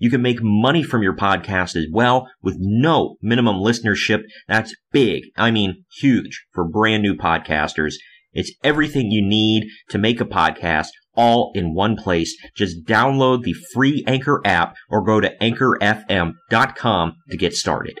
You can make money from your podcast as well with no minimum listenership. That's big. I mean, huge for brand new podcasters. It's everything you need to make a podcast all in one place. Just download the free Anchor app or go to anchorfm.com to get started.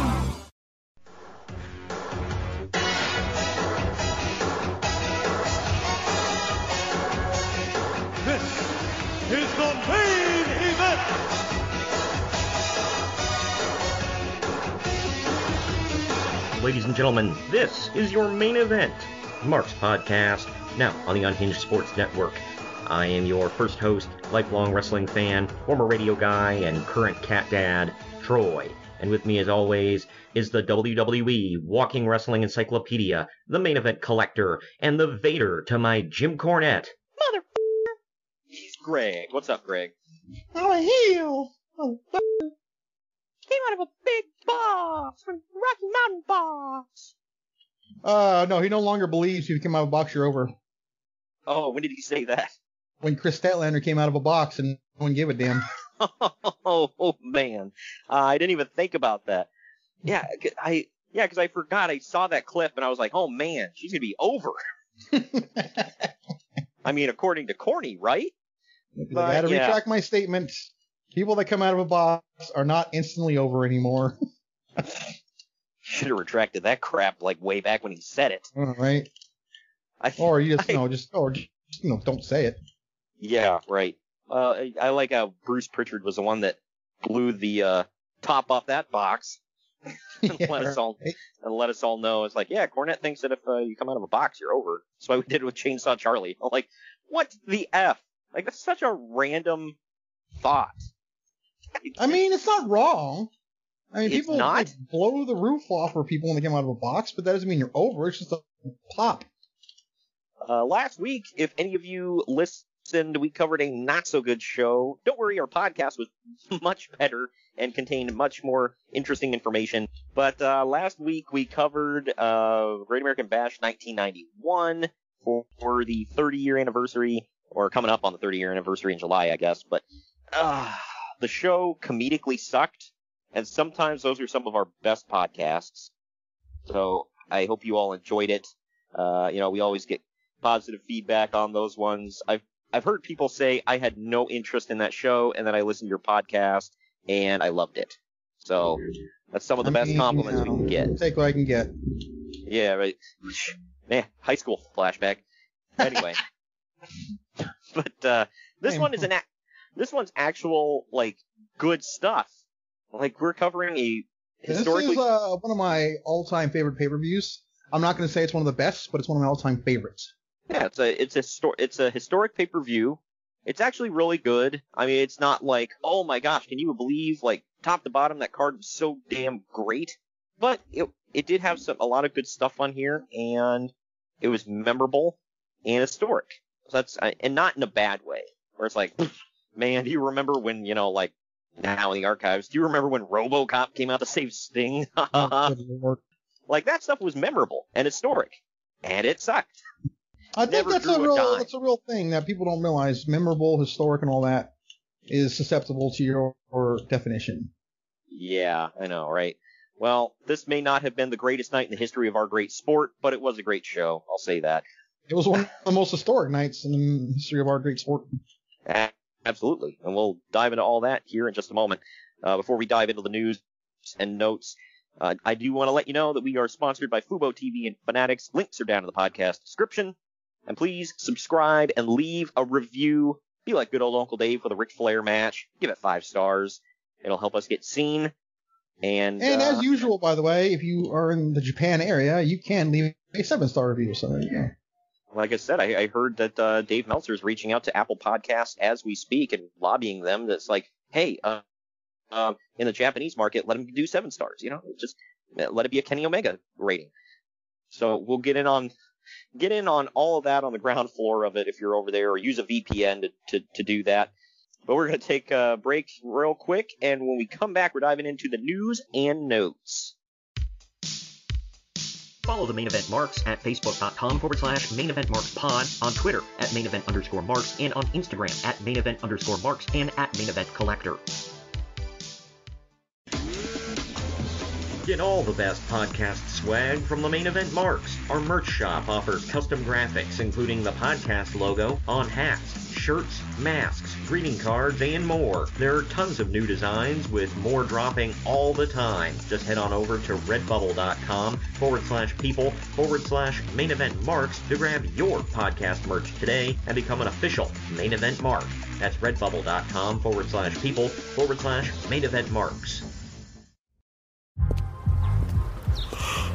Ladies and gentlemen, this is your main event, Mark's Podcast, now on the Unhinged Sports Network. I am your first host, lifelong wrestling fan, former radio guy, and current cat dad, Troy. And with me, as always, is the WWE Walking Wrestling Encyclopedia, the main event collector, and the Vader to my Jim Cornette. Mother. Greg. What's up, Greg? I'm a heel. Oh, came out of a big box from Rocky Mountain box. Uh, no, he no longer believes he came out of a box, you're over. Oh, when did he say that? When Kris Statlander came out of a box and no one gave a damn. oh, oh man, uh, I didn't even think about that. Yeah, I yeah, because I forgot I saw that clip and I was like, oh man, she's gonna be over. I mean, according to Corny, right? I had to yeah. retract my statement. People that come out of a box are not instantly over anymore. Should have retracted that crap like way back when he said it. All right. I, Or you just, you know, just, or just, you know, don't say it. Yeah, right. Uh, I, I like how Bruce Pritchard was the one that blew the uh, top off that box and Yeah, let us all right. and let us all know. It's like, yeah, Cornette thinks that if uh, you come out of a box, you're over. That's why we did it with Chainsaw Charlie. I'm like, what the f? Like that's such a random thought. I mean, it's not wrong. I mean, It's people not? like, blow the roof off for people when they come out of a box, but that doesn't mean you're over. It's just a pop. Uh, last week, if any of you listened, we covered a not so good show. Don't worry, our podcast was much better and contained much more interesting information. But uh, last week we covered uh, Great American Bash 1991 for, for the 30 year anniversary, or coming up on the 30 year anniversary in July, I guess. But uh, the show comedically sucked, and sometimes those are some of our best podcasts. So I hope you all enjoyed it. Uh, you know, we always get positive feedback on those ones. I've I've heard people say I had no interest in that show, and then I listened to your podcast and I loved it. So that's some of the I best mean, compliments you we can get. Take what I can get. Yeah, right. Man, high school flashback. Anyway, but uh, this Hey, one is an this one's actual like good stuff. Like we're covering a historically This is uh, one of my all-time favorite pay-per-views. I'm not going to say it's one of the best, but it's one of my all-time favorites. Yeah, it's a it's a sto- it's a historic pay per view. It's actually really good. I mean, it's not like oh my gosh, can you believe like top to bottom that card was so damn great. But it it did have some a lot of good stuff on here, and it was memorable and historic. So that's and not in a bad way, where it's like, man, do you remember when you know like now in the archives. Do you remember when RoboCop came out to save Sting? Like that stuff was memorable and historic, and it sucked. I think Never that's a real that's a real thing that people don't realize. Memorable, historic, and all that is susceptible to your, your definition. Yeah, I know, right? Well, this may not have been the greatest night in the history of our great sport, but it was a great show. I'll say that. It was one of the most historic nights in the history of our great sport. Absolutely. And we'll dive into all that here in just a moment. Uh, before we dive into the news and notes, uh, I do want to let you know that we are sponsored by Fubo TV and Fanatics. Links are down in the podcast description. And please subscribe and leave a review. Be like good old Uncle Dave with a Ric Flair match. Give it five stars. It'll help us get seen. And, And uh, as usual, by the way, if you are in the Japan area, you can leave a seven star review. So there you go. Like I said, I, I heard that uh, Dave Meltzer is reaching out to Apple Podcasts as we speak and lobbying them. That's like, hey, uh, um, in the Japanese market, let them do seven stars. You know, just uh, let it be a Kenny Omega rating. So we'll get in on get in on all of that on the ground floor of it if you're over there, or use a VPN to to, to do that. But we're gonna take a break real quick, and when we come back, we're diving into the news and notes. Follow the main event marks at facebook.com forward slash main event marks pod, on Twitter at main event underscore marks, and on Instagram at main event underscore marks and at main event collector. Get all the best podcast swag from the main event marks. Our merch shop offers custom graphics, including the podcast logo, on hats, shirts, masks, greeting cards, and more. There are tons of new designs with more dropping all the time. Just head on over to redbubble.com forward slash people forward slash main event marks to grab your podcast merch today and become an official main event mark. That's redbubble.com forward slash people forward slash main event marks.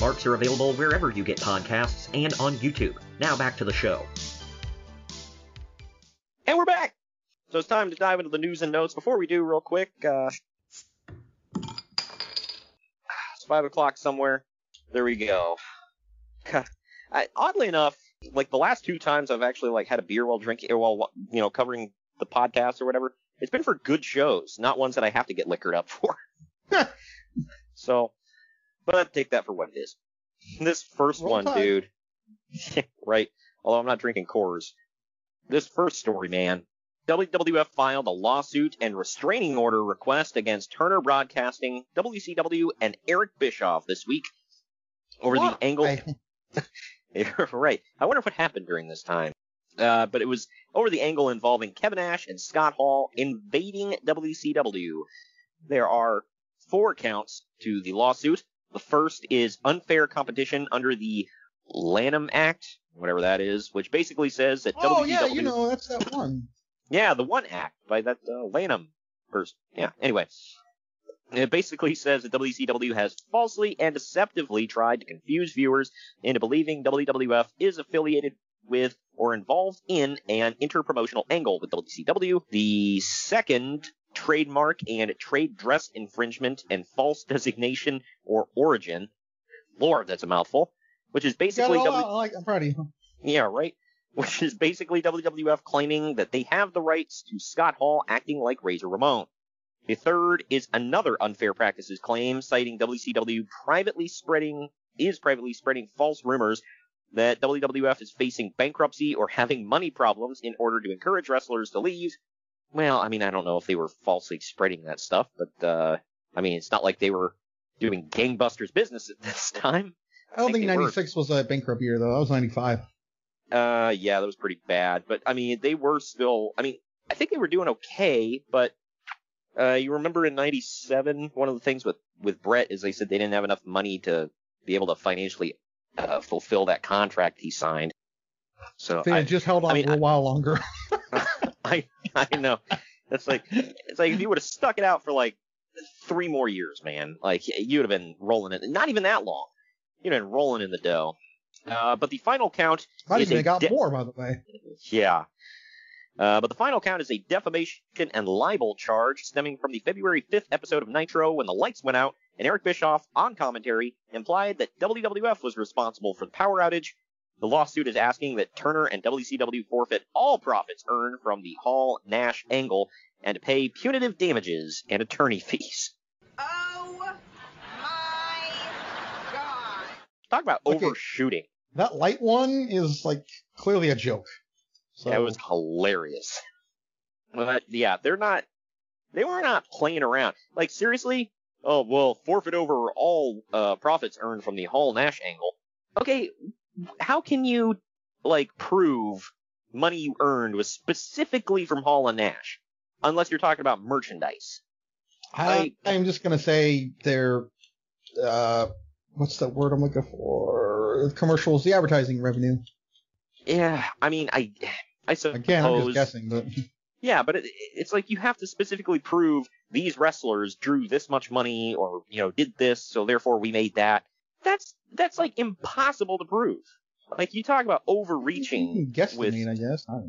Marks are available wherever you get podcasts and on YouTube. Now back to the show. And we're back. So it's time to dive into the news and notes. Before we do, real quick, uh, it's five o'clock somewhere. There we go. I, oddly enough, like the last two times I've actually like had a beer while drinking, while you know covering the podcast or whatever, it's been for good shows, not ones that I have to get liquored up for. so, but take that for what it is. This first Roll one, Tide. dude. right. Although I'm not drinking Coors. This first story, man. WWF filed a lawsuit and restraining order request against Turner Broadcasting, WCW, and Eric Bischoff this week over What? the angle. I- right. I wonder what happened during this time. Uh, but it was over the angle involving Kevin Nash and Scott Hall invading WCW. There are four counts to the lawsuit. The first is unfair competition under the Lanham Act, whatever that is, which basically says that oh WCW. yeah, you know that's that one. Yeah, the One Act by that uh, Lanham person. Yeah. Anyway, it basically says that WCW has falsely and deceptively tried to confuse viewers into believing WWF is affiliated with or involved in an interpromotional angle with WCW. The second trademark and trade dress infringement and false designation or origin. Lord, that's a mouthful. Which is basically all W- like, I'm proud of you. yeah, right. Which is basically WWF claiming that they have the rights to Scott Hall acting like Razor Ramon. The third is another unfair practices claim citing WCW privately spreading is privately spreading false rumors that WWF is facing bankruptcy or having money problems in order to encourage wrestlers to leave. Well, I mean, I don't know if they were falsely spreading that stuff, but uh I mean, it's not like they were doing gangbusters business at this time. I don't think, they were. 96 was a bankrupt year though. That was 95. Uh, yeah, that was pretty bad. But I mean, they were still. I mean, I think they were doing okay. But uh, you remember in '97, one of the things with with Bret is they said they didn't have enough money to be able to financially uh, fulfill that contract he signed. So they I, just held on I mean, for a while longer. I I know. It's like it's like if you would have stuck it out for like three more years, man, like you'd have been rolling it. Not even that long. You'd have been rolling in the dough. Uh, but the final count is even got de- more, by the way. yeah. Uh, but the final count is a defamation and libel charge stemming from the February 5th episode of Nitro when the lights went out and Eric Bischoff, on commentary, implied that WWF was responsible for the power outage. The lawsuit is asking that Turner and WCW forfeit all profits earned from the Hall Nash angle and to pay punitive damages and attorney fees. Oh my god. Talk about Okay. overshooting. That light one is like clearly a joke. So That was hilarious. But yeah, they're not. They were not playing around. Like seriously. Oh well, forfeit over all uh, profits earned from the Hall Nash angle. Okay, how can you like prove money you earned was specifically from Hall and Nash, unless you're talking about merchandise? I, I'm just gonna say they're uh, what's the word I'm looking for? Commercials, the advertising revenue. Yeah, I mean, I, I suppose. Again, I'm just guessing, but Yeah, but it, it's like you have to specifically prove these wrestlers drew this much money or you know did this, so therefore we made that. That's that's like impossible to prove. Like you talk about overreaching guess with I guess. I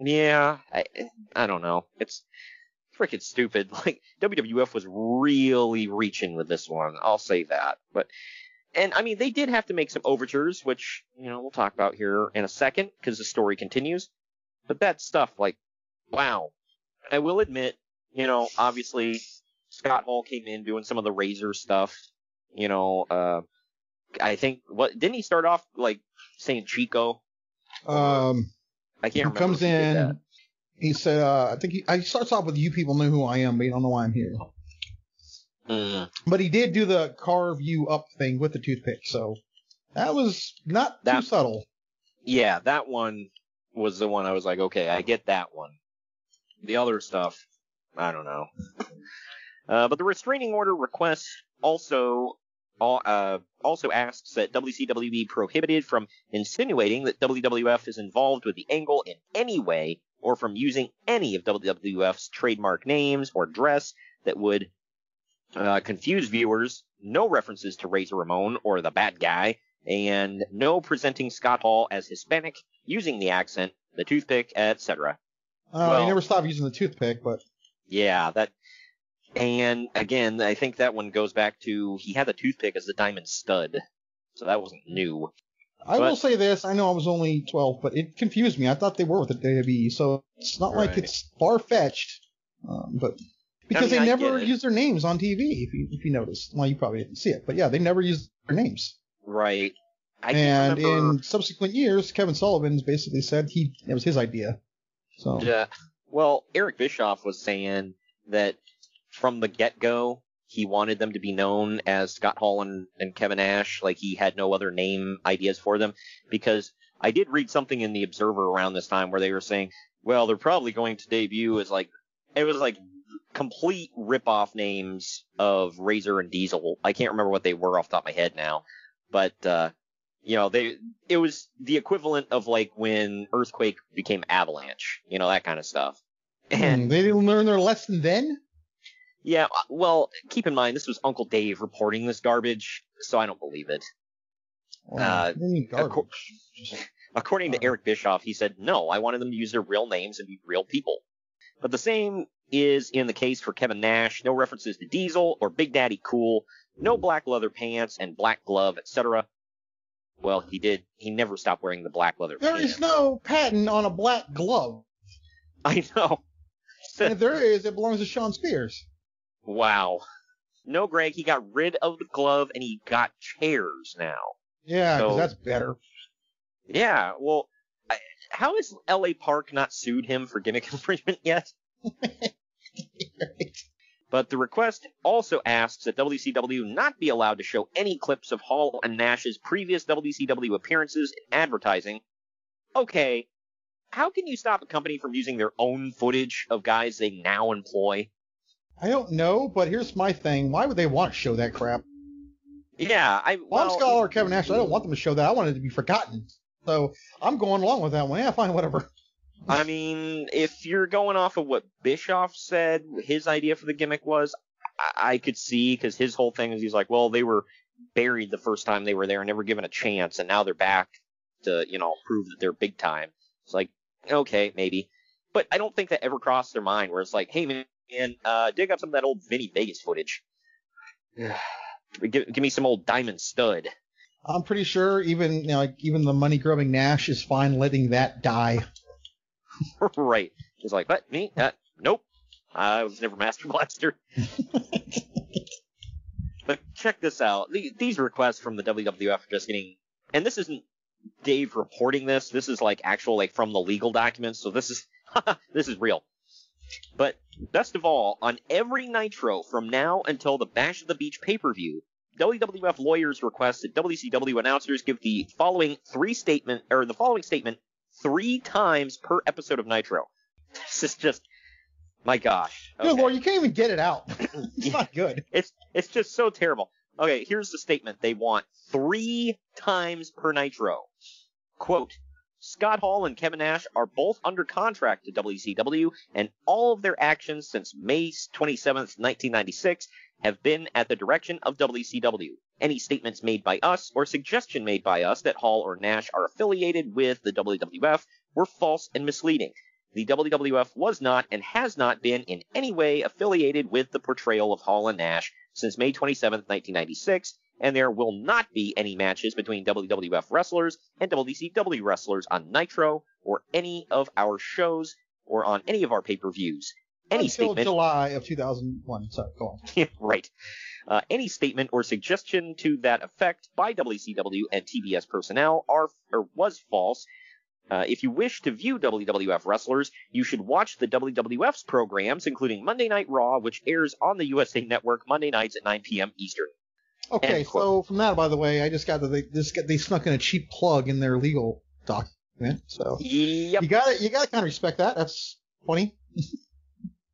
yeah, I I don't know. It's freaking stupid. Like WWF was really reaching with this one. I'll say that. But and I mean they did have to make some overtures, which you know we'll talk about here in a second because the story continues. But that stuff, like, wow. I will admit, you know, obviously Scott Hall came in doing some of the Razor stuff. You know, uh, I think what didn't he start off like saying Chico? Um, I can't he remember. comes he in. He said, uh, I think he, starts off with "You people know who I am, but you don't know why I'm here." Mm. But he did do the carve you up thing with the toothpick, so that was not too That- subtle. Yeah, that one was the one I was like, okay, I get that one. The other stuff, I don't know. Uh, but the restraining order request also uh, also asks that WCW be prohibited from insinuating that WWF is involved with the angle in any way or from using any of WWF's trademark names or dress that would uh, confuse viewers. No references to Razor Ramon or the bad guy, and no presenting Scott Hall as Hispanic, using the accent, the toothpick, etc. Uh, Well- he never stopped using the toothpick, but Yeah, that. And again, I think that one goes back to he had the toothpick as the diamond stud, so that wasn't new. I But- will say this: I know I was only 12, but it confused me. I thought they were with the WWE, so it's not like it's far fetched. Um, but because mean, they never use their names on TV, if you if you noticed. Well, you probably didn't see it, but yeah, they never use their names. Right. I and remember. in subsequent years, Kevin Sullivan's basically said he it was his idea. So Yeah. Well, Eric Bischoff was saying that from the get go, he wanted them to be known as Scott Hall and, and Kevin Nash. Like he had no other name ideas for them because I did read something in the Observer around this time where they were saying, well, they're probably going to debut as like it was like complete rip-off names of Razor and Diesel. I can't remember what they were off the top of my head now, but uh, you know, they it was the equivalent of like when Earthquake became Avalanche, you know, that kind of stuff. And Hmm, they didn't learn their lesson then. Yeah, uh, well, keep in mind this was Uncle Dave reporting this garbage, so I don't believe it. Well, Uh, they need acco- garbage. According to Eric Bischoff, he said, no, I wanted them to use their real names and be real people. But the same is in the case for Kevin Nash. No references to Diesel or Big Daddy Cool, no black leather pants and black glove, etc. Well, he did. He never stopped wearing the black leather There pants. is no patent on a black glove. I know. And if there is, it belongs to Shawn Spears. Wow. No, Greg, he got rid of the glove and he got chairs now. Yeah, So- that's better. Yeah, well, I, how has L.A. Park not sued him for gimmick infringement yet? But the request also asks that WCW not be allowed to show any clips of Hall and Nash's previous WCW appearances in advertising. Okay, how can you stop a company from using their own footage of guys they now employ? I don't know, but here's my thing. Why would they want to show that crap? Yeah, I Well, I'm Scott Hall or Kevin Nash. I don't want them to show that. I want it to be forgotten. So I'm going along with that one. Yeah, fine, whatever. I mean, if you're going off of what Bischoff said, his idea for the gimmick was, I, I could see because his whole thing is he's like, well, they were buried the first time they were there and never given a chance, and now they're back to, you know, prove that they're big time. It's like, okay, maybe. But I don't think that ever crossed their mind where it's like, hey, man, uh, dig up some of that old Vinny Vegas footage. give, give me some old Diamond Stud. I'm pretty sure even you know, like even the money grubbing Nash is fine letting that die. right. He's like, what? Me? Uh, nope. I was never Master Blaster. but check this out. The, these requests from the WWF are just getting, and this isn't Dave reporting this. This is like actual, like from the legal documents. So this is, this is real. But best of all, on every Nitro from now until the Bash of the Beach pay-per-view, WWF lawyers request that WCW announcers give the following three statement or the following statement three times per episode of Nitro. This is just my gosh. Good lord, you can't even get it out. it's not good. It's it's just so terrible. Okay, here's the statement they want three times per Nitro. Quote, Scott Hall and Kevin Nash are both under contract to WCW, and all of their actions since May 27th, 1996 have been at the direction of WCW. Any statements made by us or suggestion made by us that Hall or Nash are affiliated with the WWF were false and misleading. The WWF was not and has not been in any way affiliated with the portrayal of Hall and Nash since May 27, 1996, and there will not be any matches between WWF wrestlers and WCW wrestlers on Nitro or any of our shows or on any of our pay-per-views. Any Until statement July of 2001. Sorry, go on. right. Uh, any statement or suggestion to that effect by WCW and TBS personnel are or was false. Uh, if you wish to view WWF wrestlers, you should watch the WWF's programs, including Monday Night Raw, which airs on the USA Network Monday nights at 9 p.m. Eastern. Okay, so from that, by the way, I just got that they just got, they snuck in a cheap plug in their legal document. So Yep. you got to you got to kind of respect that. That's funny.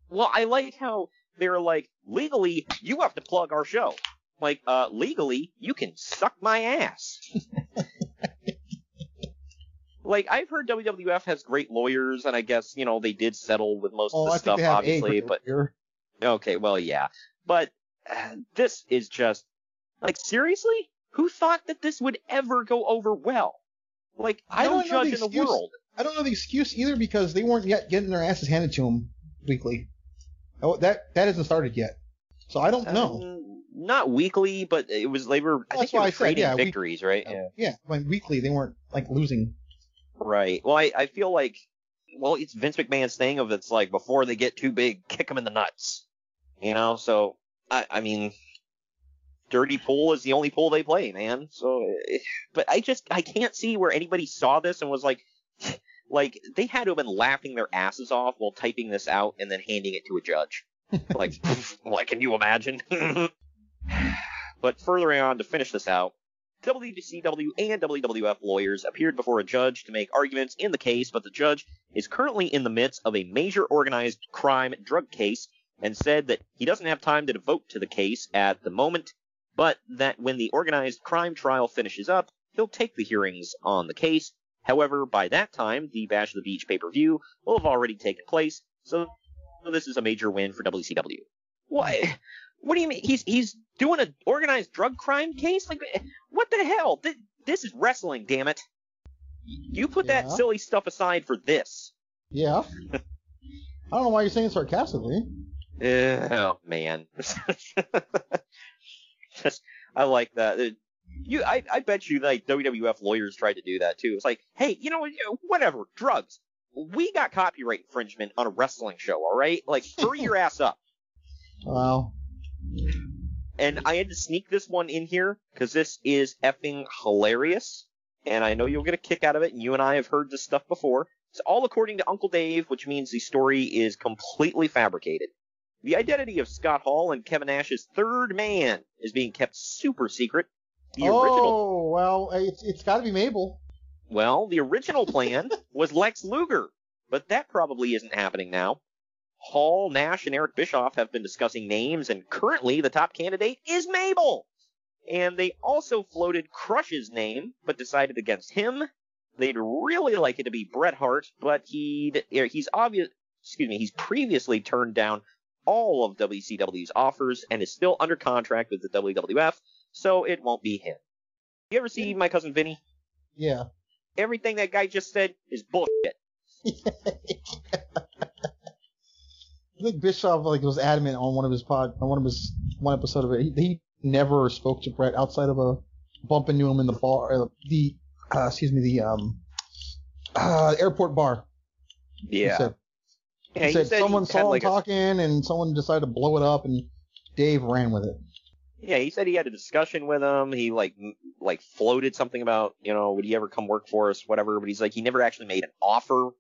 Well, I like how they're like, legally, you have to plug our show. Like, uh, legally, you can suck my ass. like, I've heard WWF has great lawyers, and I guess, you know, they did settle with most Oh, of the I stuff, think they have obviously, but, great okay, well, yeah. But, uh, this is just, like, seriously? Who thought that this would ever go over well? Like, I don't know judge the in the excuse. world. I don't know the excuse either because they weren't yet getting their asses handed to them weekly. Oh, that that hasn't started yet. So I don't know. Um, not weekly, but it was, they were, I That's think they why were I said, trading yeah, we- victories, right? Yeah. Yeah, when weekly they weren't like losing. Right. Well, I, I feel like, well, it's Vince McMahon's thing of it's like before they get too big, kick them in the nuts. You know, so, I, I mean, dirty pool is the only pool they play, man. So, eh, but I just, I can't see where anybody saw this and was like, like, they had to have been laughing their asses off while typing this out and then handing it to a judge. like, like, can you imagine? but further on to finish this out, WCW and WWF lawyers appeared before a judge to make arguments in the case, but the judge is currently in the midst of a major organized crime drug case and said that he doesn't have time to devote to the case at the moment, but that when the organized crime trial finishes up, he'll take the hearings on the case. However, by that time, the Bash of the Beach pay-per-view will have already taken place, so this is a major win for WCW. What? What do you mean? He's he's doing an organized drug crime case? Like, what the hell? This, this is wrestling, damn it! You put that silly stuff aside for this. Yeah. I don't know why you're saying it sarcastically. Oh man, just I like that. It- You, I, I bet you like WWF lawyers tried to do that too. It's like, hey, you know, you know, whatever, drugs. We got copyright infringement on a wrestling show, all right? Like, hurry your ass up. Wow. And I had to sneak this one in here because this is effing hilarious. And I know you'll get a kick out of it. And you and I have heard this stuff before. It's all according to Uncle Dave, which means the story is completely fabricated. The identity of Scott Hall and Kevin Nash's third man is being kept super secret. The oh original, well, it's it's got to be Mabel. well, the original plan was Lex Luger, but that probably isn't happening now. Hall, Nash, and Eric Bischoff have been discussing names, and currently the top candidate is Mabel. And they also floated Crush's name, but decided against him. they'd really like it to be Bret Hart, but he'd he's obvious. Excuse me, he's previously turned down all of WCW's offers and is still under contract with the WWF, so it won't be him. You ever see my cousin Vinny? Yeah. Everything that guy just said is bullshit. I think Bischoff like was adamant on one of his pod on one of his one episode of it. He, he never spoke to Bret outside of a bump into him in the bar, uh, the uh, excuse me, the um uh, airport bar. Yeah. He said, Yeah, he said said someone saw like him a- talking and someone decided to blow it up and Dave ran with it. Yeah, he said he had a discussion with him. He like like floated something about you know would he ever come work for us, whatever. But he's like he never actually made an offer.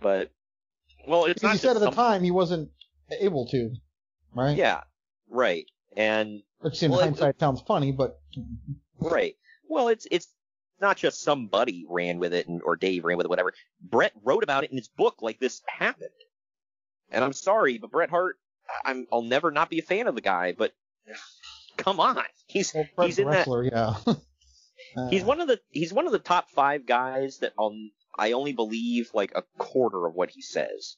But well, it's not he said at the some- time he wasn't able to, right? Yeah, right. And Which in Well, it- hindsight sounds funny, but right. Well, it's it's not just somebody ran with it and or Dave ran with it, whatever. Bret wrote about it in his book like this happened. And I'm sorry, but Bret Hart, I'm I'll never not be a fan of the guy, but come on, he's Bret's he's in that yeah. Uh, He's one of the he's one of the top five guys that I'll, I only believe like a quarter of what he says.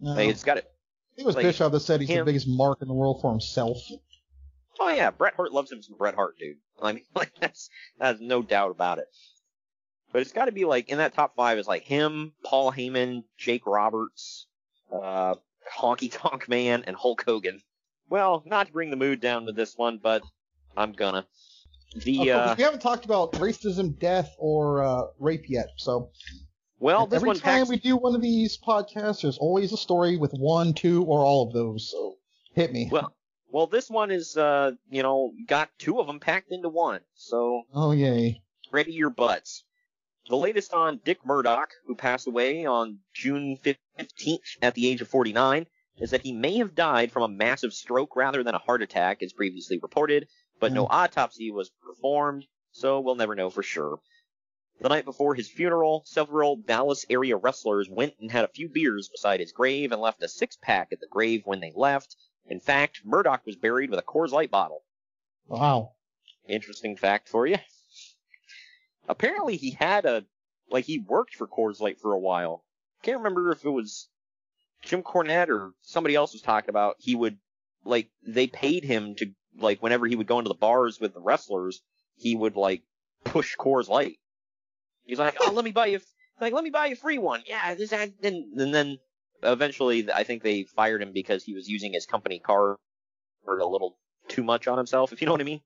no. Like, it's got it. It was like, Bischoff that said he's the biggest mark in the world for himself. Oh yeah, Bret Hart loves him some Bret Hart, dude. I mean, like that's that's no doubt about it. But it's got to be like in that top five is like him, Paul Heyman, Jake Roberts, uh, Honky Tonk Man, and Hulk Hogan. Well, not to bring the mood down with this one, but I'm gonna. The uh, we haven't talked about racism, death, or uh, rape yet. So well, this every one time packs we do one of these podcasts, there's always a story with one, two, or all of those. So hit me. Well, well, this one is, uh, you know, got two of them packed into one. So oh yay! ready your butts. The latest on Dick Murdoch, who passed away on June 15th at the age of 49, is that he may have died from a massive stroke rather than a heart attack, as previously reported, but no hmm. autopsy was performed, so we'll never know for sure. The night before his funeral, several Dallas area wrestlers went and had a few beers beside his grave and left a six pack at the grave when they left. In fact, Murdoch was buried with a Coors Light bottle. Wow. Interesting fact for you. Apparently, he had a like he worked for Coors Light for a while. Can't remember if it was Jim Cornette or somebody else was talking about. He would like they paid him to like whenever he would go into the bars with the wrestlers, he would like push Coors Light. He's like, oh, let me buy you like let me buy you a free one. Yeah, this and then and then eventually I think they fired him because he was using his company car for a little too much on himself, if you know what I mean.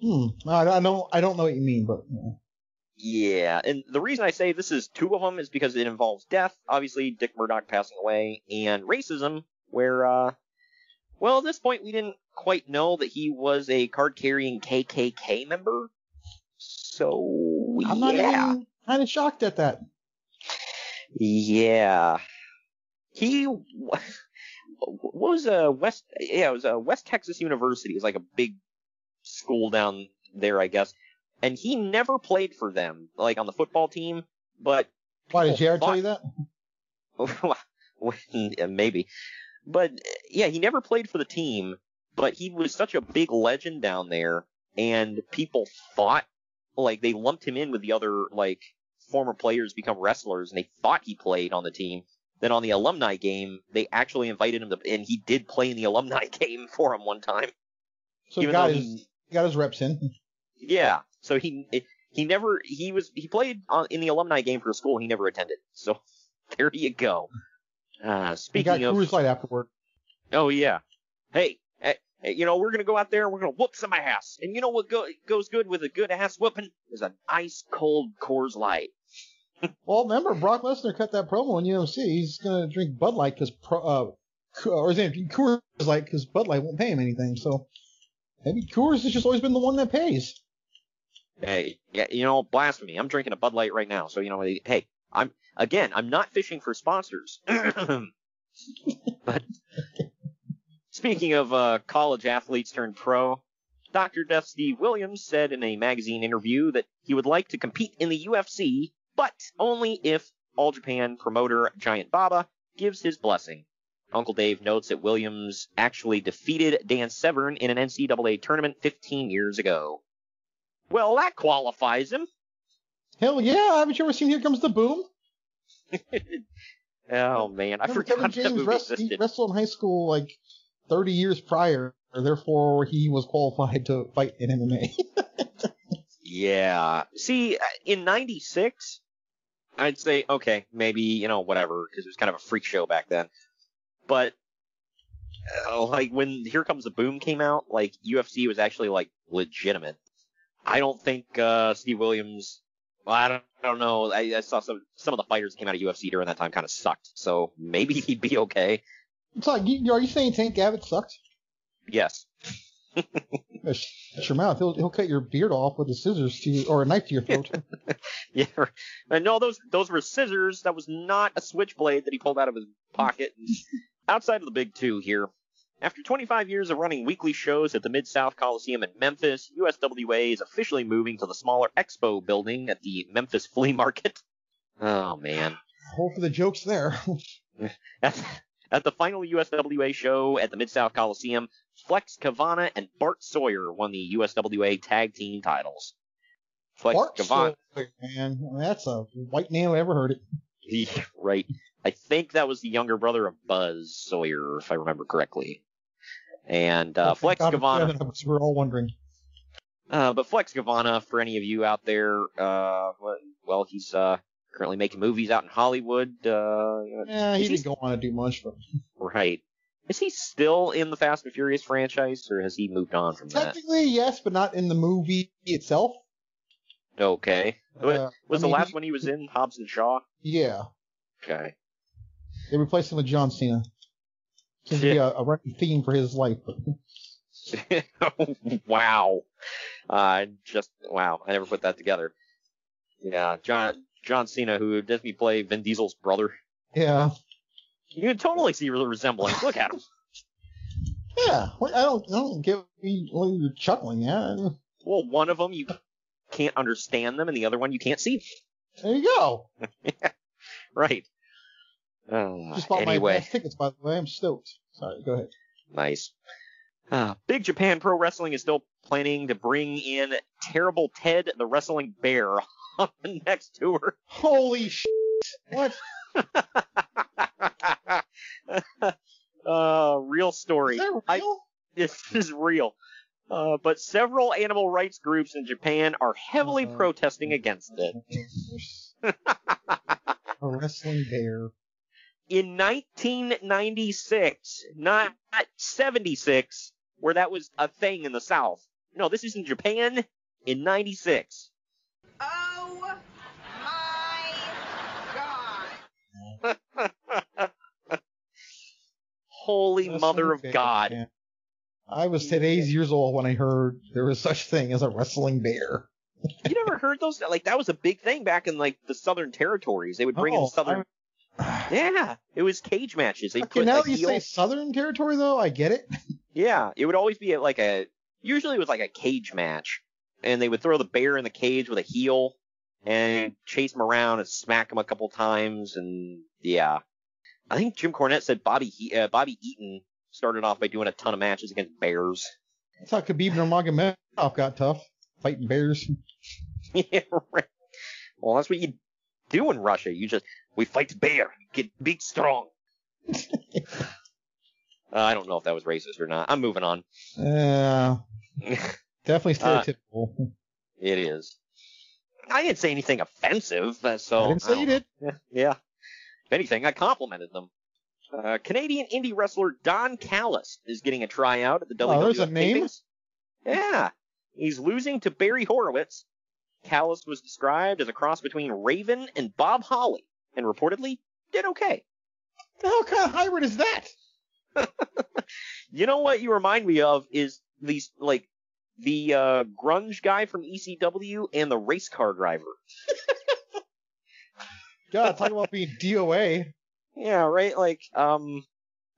Hmm. I, I don't. I don't know what you mean, but uh, Yeah, and the reason I say this is two of them is because it involves death, obviously Dick Murdoch passing away, and racism, where, uh, well, at this point we didn't quite know that he was a card-carrying KKK member. So, I'm not yeah. kind of shocked at that. Yeah. He what was a West yeah, it was a West Texas University. It was like a big school down there, I guess. And he never played for them, like on the football team, but Why did Jared tell you that? maybe. But yeah, he never played for the team, but he was such a big legend down there, and people thought like they lumped him in with the other like former players become wrestlers, and they thought he played on the team. Then on the alumni game, they actually invited him to, and he did play in the alumni game for him one time. So he Even got though his he- he got his reps in. Yeah, so he he never he was he played on, in the alumni game for a school he never attended. So there you go. Uh, He speaking got of Coors Light afterward. Oh yeah. Hey, hey, you know we're gonna go out there and we're gonna whoop some ass. And you know what go- goes good with a good ass whooping is an ice cold Coors Light. Well, remember Brock Lesnar cut that promo on UMC. He's gonna drink Bud Light because uh, or is it Coors Light because Bud Light won't pay him anything. So maybe Coors has just always been the one that pays. Hey, yeah, you know blasphemy. I'm drinking a Bud Light right now, so you know. Hey, I'm again. I'm not fishing for sponsors. but speaking of uh, college athletes turned pro, Dr. Death Steve Williams said in a magazine interview that he would like to compete in the UFC, but only if All Japan promoter Giant Baba gives his blessing. Uncle Dave notes that Williams actually defeated Dan Severn in an NCAA tournament 15 years ago. Well, that qualifies him. Hell yeah! Haven't you ever seen Here Comes the Boom? Oh man, I Remember forgot Kevin that James movie wrest- he existed. wrestled in high school like 30 years prior, therefore he was qualified to fight in MMA. Yeah. See, uh, in '96, I'd say okay, maybe you know whatever, because it was kind of a freak show back then. But uh, like when Here Comes the Boom came out, like UFC was actually like legitimate. I don't think uh, Steve Williams. Well, I don't, I don't know. I, I saw some some of the fighters that came out of UFC during that time kind of sucked. So maybe he'd be okay. it's like, you, are you saying Tank Abbott sucked? Yes. Shut your mouth. He'll, he'll cut your beard off with a scissors to you, or a knife to your throat. Yeah. And no, those those were scissors. That was not a switchblade that he pulled out of his pocket. Outside of the big two here, after 25 years of running weekly shows at the Mid South Coliseum in Memphis, USWA is officially moving to the smaller Expo building at the Memphis Flea Market. Oh man. Hope for the jokes there. At, at the final USWA show at the Mid South Coliseum, Flex Kavana and Bart Sawyer won the USWA tag team titles. Flex Bart Kavana. Sawyer, man, that's a white name I ever heard it. Right. I think that was the younger brother of Buzz Sawyer, if I remember correctly. And uh, Flex God, Kavana, We're all wondering. uh, but Flex Kavana, for any of you out there, uh, well, he's uh, currently making movies out in Hollywood. Uh, Yeah, he didn't go on to do much, but right. Is he still in the Fast and Furious franchise, or has he moved on from that? technically yes, but not in the movie itself. Okay. Uh, was I the last he- one he was in Hobbs and Shaw? Yeah, Okay. They replaced him with John Cena. Seems to be a, a running theme for his life. Wow. Uh, just wow. I never put that together. Yeah, John John Cena, who does he play Vin Diesel's brother? yeah, You can totally see the resemblance. Look at him. yeah. I don't, I don't get what you're chuckling at. Well, one of them you can't understand them, and the other one you can't see. There you go. Right. Uh, Just bought my anyway, advance tickets, by the way. I'm stoked. Sorry, go ahead. nice. Uh, Big Japan Pro Wrestling is still planning to bring in Terrible Ted the Wrestling Bear on the next tour. Holy shit! What? uh, real story. Is that I- real? this is real. Uh, but several animal rights groups in Japan are heavily Uh-huh. protesting against it. a wrestling bear. In 1996, not 76, where that was a thing in the South. No, this is in Japan in 96. Oh my god. Holy Wrestling mother of God. man. I was today's years old when I heard there was such thing as a wrestling bear. You never heard those? Like, that was a big thing back in, like, the Southern territories. They would bring in Oh, the Southern. Yeah, it was cage matches. They Okay, put now that you heel- say Southern territory, though, I get it. Yeah, it would always be like a usually it was like a cage match, and they would throw the bear in the cage with a heel and chase him around and smack him a couple times, and yeah, I think Jim Cornette said Bobby he- uh, Bobby Eaton started off by doing a ton of matches against bears. That's how Khabib Nurmagomedov got tough, fighting bears. yeah, right. Well, that's what you do in Russia. You just we fight the bear, get beat strong. Uh, I don't know if that was racist or not. I'm moving on. Uh, definitely Uh, stereotypical. It is. I didn't say anything offensive, uh, so I didn't say don't you did. Yeah, yeah. If anything, I complimented them. Uh, Canadian indie wrestler Don Callis is getting a tryout at the Oh, WWF there's a name? Yeah, he's losing to Barry Horowitz. Callis was described as a cross between Raven and Bob Holly, and reportedly did okay. Hell kind of hybrid is that? You know what you remind me of is these like the uh, grunge guy from ECW and the race car driver. God, talk about being DOA. Yeah, right. Like, um,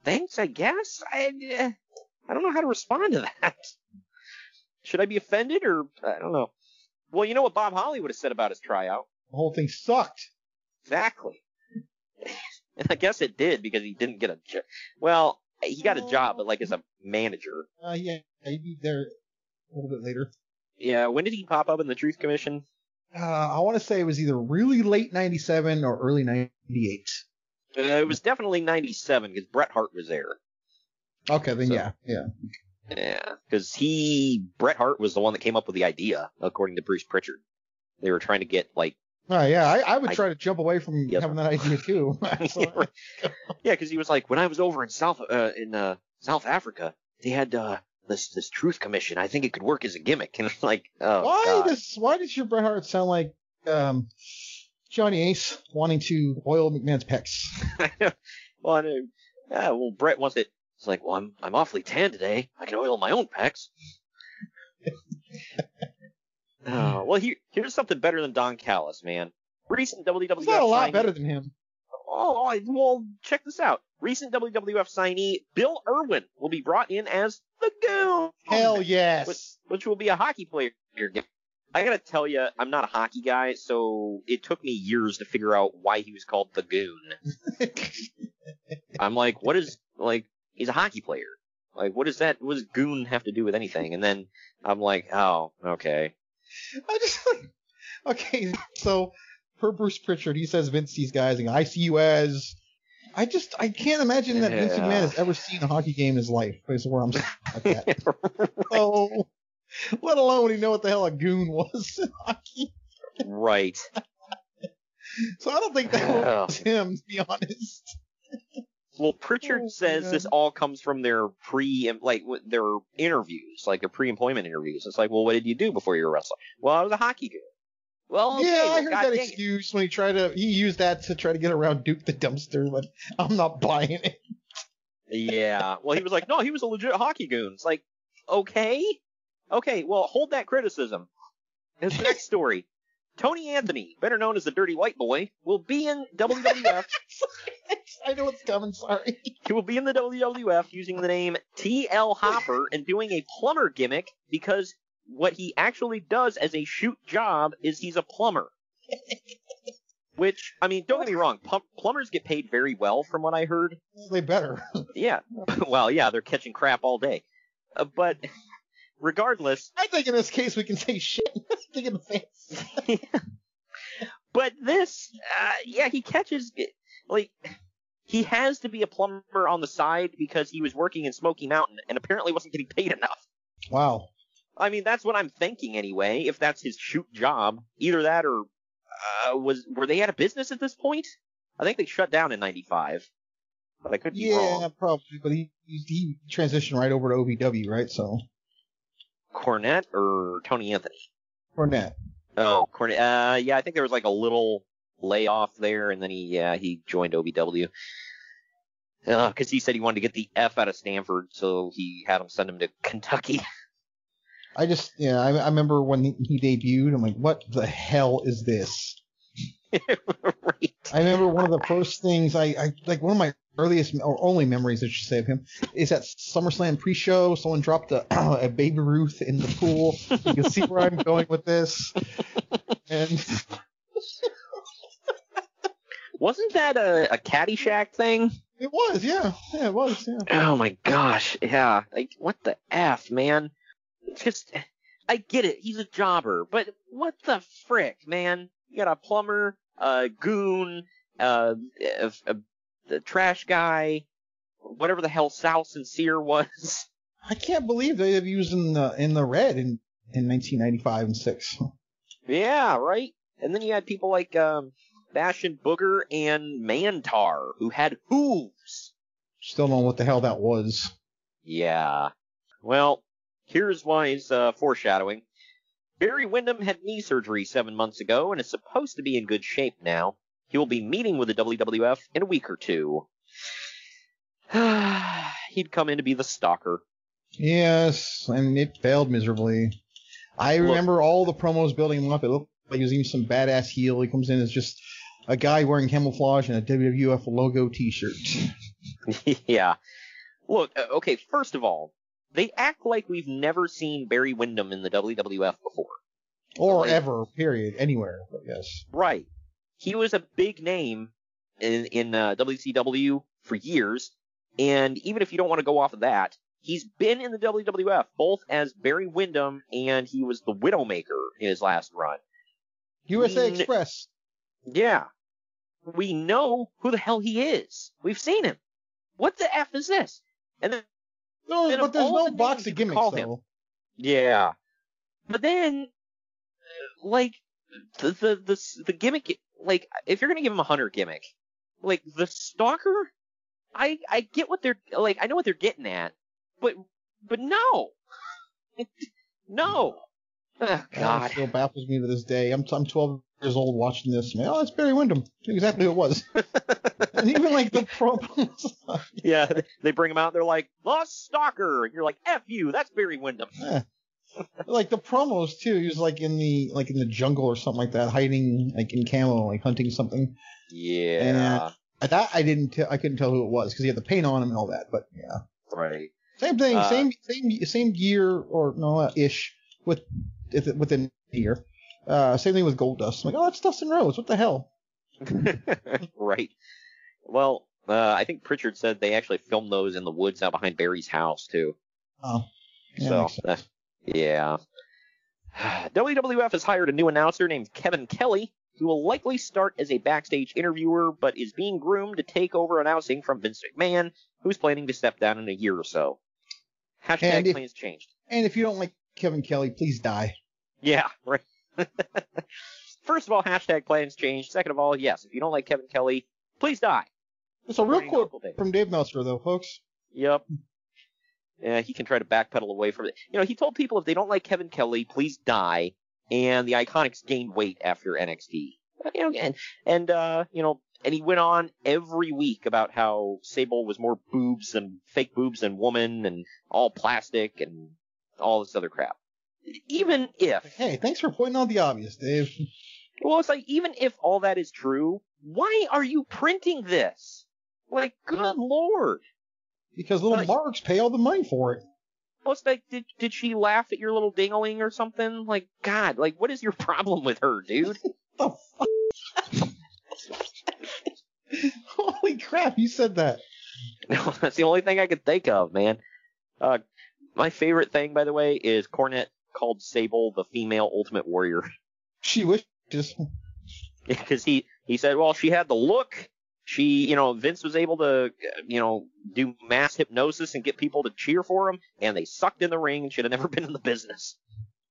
thanks, I guess. I, uh, I don't know how to respond to that. Should I be offended or I don't know. Well, you know what Bob Holly would have said about his tryout. The whole thing sucked. Exactly. And I guess it did because he didn't get a job. Well, he got a job, but like as a manager. Uh, yeah, he'd be there a little bit later. Yeah. When did he pop up in the Truth Commission? Uh, I want to say it was either really late '97 or early '98. Uh, it was definitely 97 because Bret Hart was there. Okay, then So- yeah, yeah. Yeah, because he, Bret Hart was the one that came up with the idea, according to Bruce Pritchard. They were trying to get, like, Oh yeah, I, I would I- try to jump away from Yes. having that idea too. Yeah, because he was like, when I was over in South, uh, in, uh, South Africa, they had, uh, this, this truth commission. I think it could work as a gimmick. And it's like, oh, why God. does why does your Bret Hart sound like um, Johnny Ace wanting to oil McMahon's pecs? well, I know, yeah, well, Bret wants it. It's like, well, I'm, I'm awfully tan today. I can oil my own pecs. Oh, well, here, here's something better than Don Callis, man. Recent WWF It's not a lot signee- better than him. Oh, I- well, check this out. Recent WWF signee Bill Irwin will be brought in as the Goon. Hell yes. Which, which will be a hockey player. I gotta tell you, I'm not a hockey guy, so it took me years to figure out why he was called the Goon. I'm like, what is like? He's a hockey player. Like, what does that? What does Goon have to do with anything? And then I'm like, oh, okay. I just like okay. So per Bruce Prichard, he says Vince sees guys and I see you as. I just I can't imagine that Vince Yeah. McMahon has ever seen a hockey game in his life. Is where I'm at that. So, let alone he know what the hell a goon was in hockey. Right. So I don't think that Yeah. was him, to be honest. Well, Prichard Oh, says this all comes from their pre, like their interviews, like their pre-employment interviews. It's like, well, what did you do before you were a wrestler? Well, I was a hockey guy. Well, okay, yeah, I heard God that dang it. excuse when he tried to he used that to try to get around Duke the dumpster, but I'm not buying it. Yeah. Well, he was like, no, he was a legit hockey goon. It's like, okay, okay. Well, hold that criticism. The next story. Tony Anthony, better known as the Dirty White Boy, will be in WWF. I know what's coming. Sorry. He will be in the WWF using the name TL Hopper and doing a plumber gimmick because what he actually does as a shoot job is he's a plumber. Which, I mean, don't get me wrong, plum- plumbers get paid very well from what I heard. They better. Yeah. well, yeah, they're catching crap all day. Uh, but regardless, I think in this case we can say shit. In the face. but this, uh, yeah, he catches, like, he has to be a plumber on the side because he was working in Smoky Mountain and apparently wasn't getting paid enough. Wow. I mean, that's what I'm thinking anyway. If that's his shoot job, either that or uh, was were they out of business at this point? I think they shut down in '95, but I could be Yeah, wrong. probably. But he, he he transitioned right over to OVW, right? So Cornette or Tony Anthony? Cornette. Oh, Cornette. Uh, yeah, I think there was like a little layoff there, and then he yeah he joined OVW Because he said he wanted to get the F out of Stamford, so he had him send him to Kentucky. I just yeah, I, I remember when he, he debuted. I'm like, what the hell is this? I remember one of the first things I, I like one of my earliest or only memories, I should say, of him is at SummerSlam pre-show. Someone dropped a, a Baby Ruth in the pool. You can see where I'm going with this. And Wasn't that a, a Caddyshack thing? it was, yeah, yeah, it was, yeah. Oh my gosh, yeah. Like, what the F, man? Just, I get it, he's a jobber, but what the frick, man? You got a plumber, a goon, uh, the trash guy, whatever the hell Sal Sincere was. I can't believe they have used in the in the red in in 1995 and six. yeah, right? And then you had people like, um, Bastion Booger and Mantaur, who had hooves. Still don't know what the hell that was. Yeah. Well, here's Wise uh, foreshadowing. Barry Windham had knee surgery seven months ago and is supposed to be in good shape now. He will be meeting with the WWF in a week or two. He'd come in to be the stalker. Yes, and it failed miserably. I Look- remember all the promos building him up. It looked like he was even some badass heel. He comes in as just a guy wearing camouflage and a WWF logo T-shirt. yeah. Look, uh, okay, first of all, they act like we've never seen Barry Windham in the WWF before. Or Like- ever, period, anywhere. I guess. Right. He was a big name in, in uh, WCW for years, and even if you don't want to go off of that, he's been in the WWF both as Barry Windham and he was the Widowmaker in his last run. USA We Express. Yeah. We know who the hell he is. We've seen him. What the F is this? And then, No, then but there's no the box of gimmicks call him- though. Yeah. But then, like, the, the, the, the gimmick, like, if you're gonna give him a hunter gimmick, like, the stalker, I, I get what they're, like, I know what they're getting at, but, but no. no. Oh, That God. still baffles me to this day. I'm I'm 12 years old watching this. Man, oh, that's Barry Windham. Exactly who it was. and even like the promos. Yeah, they- bring him out, they're like, the stalker, and you're like, F you, that's Barry Windham. Eh. like the promos too. He was like in the like in the jungle or something like that, hiding like in camo, like hunting something. Yeah. And that I didn't. T- I couldn't tell who it was because he had the paint on him and all that. But yeah, Right. same thing. Uh, same same same year or no uh, ish with within a year. Uh, same thing with Goldust. I'm like, oh, that's Dustin Rhodes. What the hell? right. Well, uh, I think Prichard said they actually filmed those in the woods out behind Barry's house too. Oh, yeah, so, makes yeah. WWF has hired a new announcer named Kevin Kelly, who will likely start as a backstage interviewer, but is being groomed to take over announcing from Vince McMahon, who's planning to step down in a year or so. Hashtag And if- plans changed. And if you don't like Kevin Kelly, please die. Yeah, right. First of all, hashtag plans changed. Second of all, yes, if you don't like Kevin Kelly, please die. It's a real quote from Dave Meltzer, though, folks. Yep. Yeah, he can try to backpedal away from it. You know, he told people if they don't like Kevin Kelly, please die. And the Iconics gained weight after NXT. You know, and and uh, you know, and he went on every week about how Sable was more boobs and fake boobs than woman and all plastic and all this other crap. Even if Hey, thanks for pointing out the obvious, Dave. well, it's like even if all that is true, why are you printing this? Like, good lord. Because little Like- marks pay all the money for it. Well, it's like, did did she laugh at your little dingaling or something? Like, God, like, what is your problem with her, dude? The fuck? Holy crap, you said that. That's the only thing I could think of, man. Uh, my favorite thing, by the way, is Cornette called Sable the female Ultimate Warrior She wishes. because he he said, well, she had the look. She, you know, Vince was able to, you know, do mass hypnosis and get people to cheer for him, and they sucked in the ring and should have never been in the business.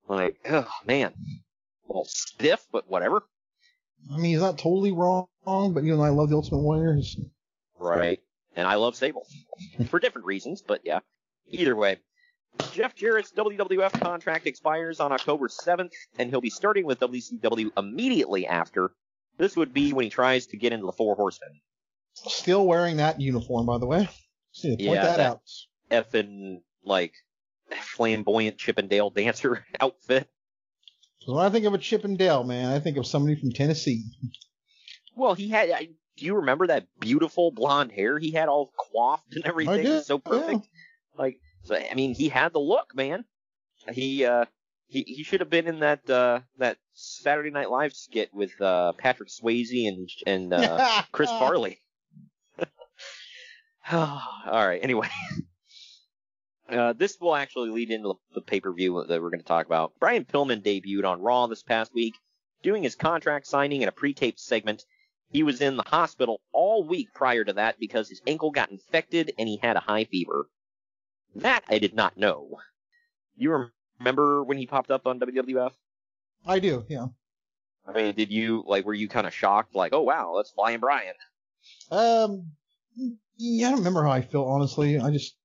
Like, oh man, a little stiff, but whatever. I mean, he's not totally wrong, but you know, I love the Ultimate Warrior. Right. And I love Sable. For different reasons, but yeah. Either way. Jeff Jarrett's WWF contract expires on October 7th, and he'll be starting with WCW immediately after. This would be when he tries to get into the Four Horsemen. Still wearing that uniform, by the way. Point Yeah, that, that- out. Effing, like, flamboyant Chippendale dancer outfit. when I think of a Chippendale man, I think of somebody from Tennessee. Well, he had. I, do you remember that beautiful blonde hair he had all coiffed and everything? do, so perfect. Like, so I mean, he had the look, man. He uh, he he should have been in that uh that Saturday Night Live skit with uh Patrick Swayze and and uh, Chris Farley. all right. Anyway. Uh, this will actually lead into the pay per view that we're going to talk about. Brian Pillman debuted on Raw this past week, doing his contract signing in a pre taped segment. He was in the hospital all week prior to that because his ankle got infected and he had a high fever. That I did not know. You remember when he popped up on WWF? I do, yeah. I mean, did you, like, were you kind of shocked? Like, oh wow, that's Flying Brian. Um, yeah, I don't remember how I feel, honestly. I just,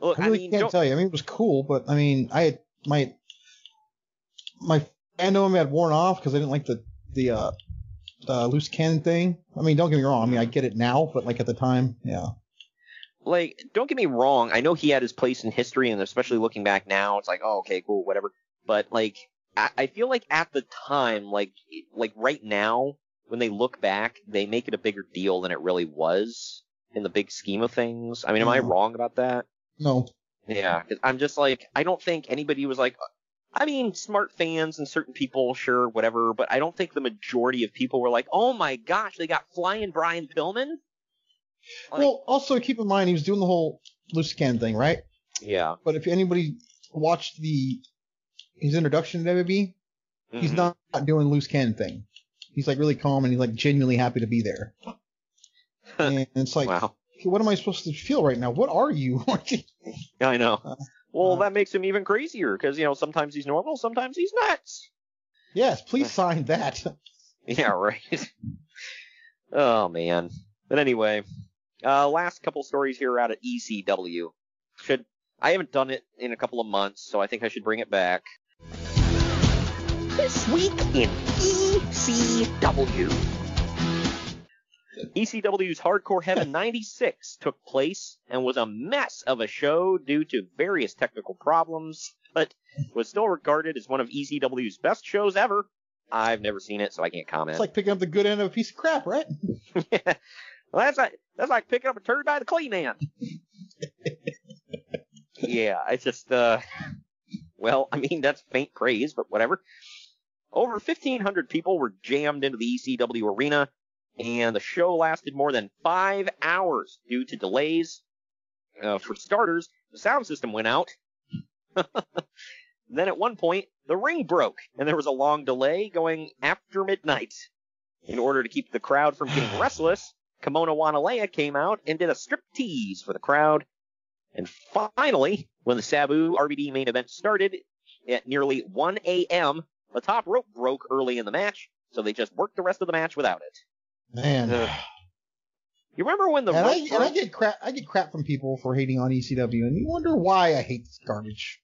Look, I I, really mean, can't don't- tell you. I mean, it was cool, but I mean, I had my my fandom had worn off because I didn't like the the uh, uh, loose cannon thing. I mean, don't get me wrong. I mean, I get it now, but like at the time, yeah. Like, don't get me wrong. I know he had his place in history, and especially looking back now, it's like, oh, okay, cool, whatever. But like, I, I feel like at the time, like, like right now, when they look back, they make it a bigger deal than it really was in the big scheme of things. I mean, am I Mhm. wrong about that? No, Yeah, I'm just like, I don't think anybody was like, I mean, smart fans and certain people, sure, whatever, but I don't think the majority of people were like, oh my gosh, they got flying Brian Pillman. Like- well, also keep in mind he was doing the whole loose cannon thing, right? Yeah. But if anybody watched the his introduction to WWE, He's Mhm. not, not doing loose cannon thing. He's like really calm and he's like genuinely happy to be there. and it's like, Wow. what am I supposed to feel right now? What are you? Yeah, I know. Uh, Well, that makes him even crazier because you know sometimes he's normal, sometimes he's nuts. yes, please sign that. Yeah, right. oh man. But anyway, uh, last couple stories here out at ECW. Should I haven't done it in a couple of months, so I think I should bring it back. This week in ECW. ECW's Hardcore Heaven 96 took place and was a mess of a show due to various technical problems, but was still regarded as one of ECW's best shows ever. I've never seen it, so I can't comment. It's like picking up the good end of a piece of crap, right? well, that's like that's like picking up a turd by the clean end. yeah, it's just uh, well, I mean that's faint praise, but whatever. Over 1,500 people were jammed into the ECW arena, and the show lasted more than five hours due to delays. Uh, for starters, the sound system went out. then at one point, the ring broke, and there was a long delay going after midnight. In order to keep the crowd from getting restless, Kimona Wanalaya came out and did a strip tease for the crowd. And finally, when the Sabu RVD main event started at nearly 1 a.m., the top rope broke early in the match, so they just worked the rest of the match without it. Man. You remember when the and, I, and I get crap. I get crap from people for hating on ECW, and you wonder why I hate this garbage.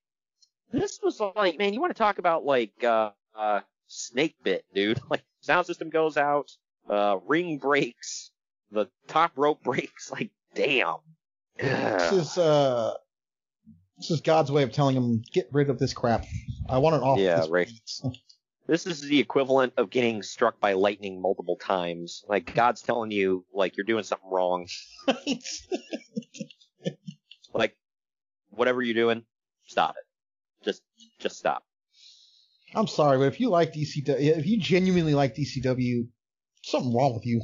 This was like, man, you want to talk about like uh, uh, snake bit, dude? Like sound system goes out, uh, ring breaks, the top rope breaks. Like, damn. This is uh, this is God's way of telling him get rid of this crap. I want it off. Yeah, this right. This is the equivalent of getting struck by lightning multiple times. Like God's telling you, like you're doing something wrong. like whatever you're doing, stop it. Just, just stop. I'm sorry, but if you like ECW, if you genuinely like ECW, something wrong with you.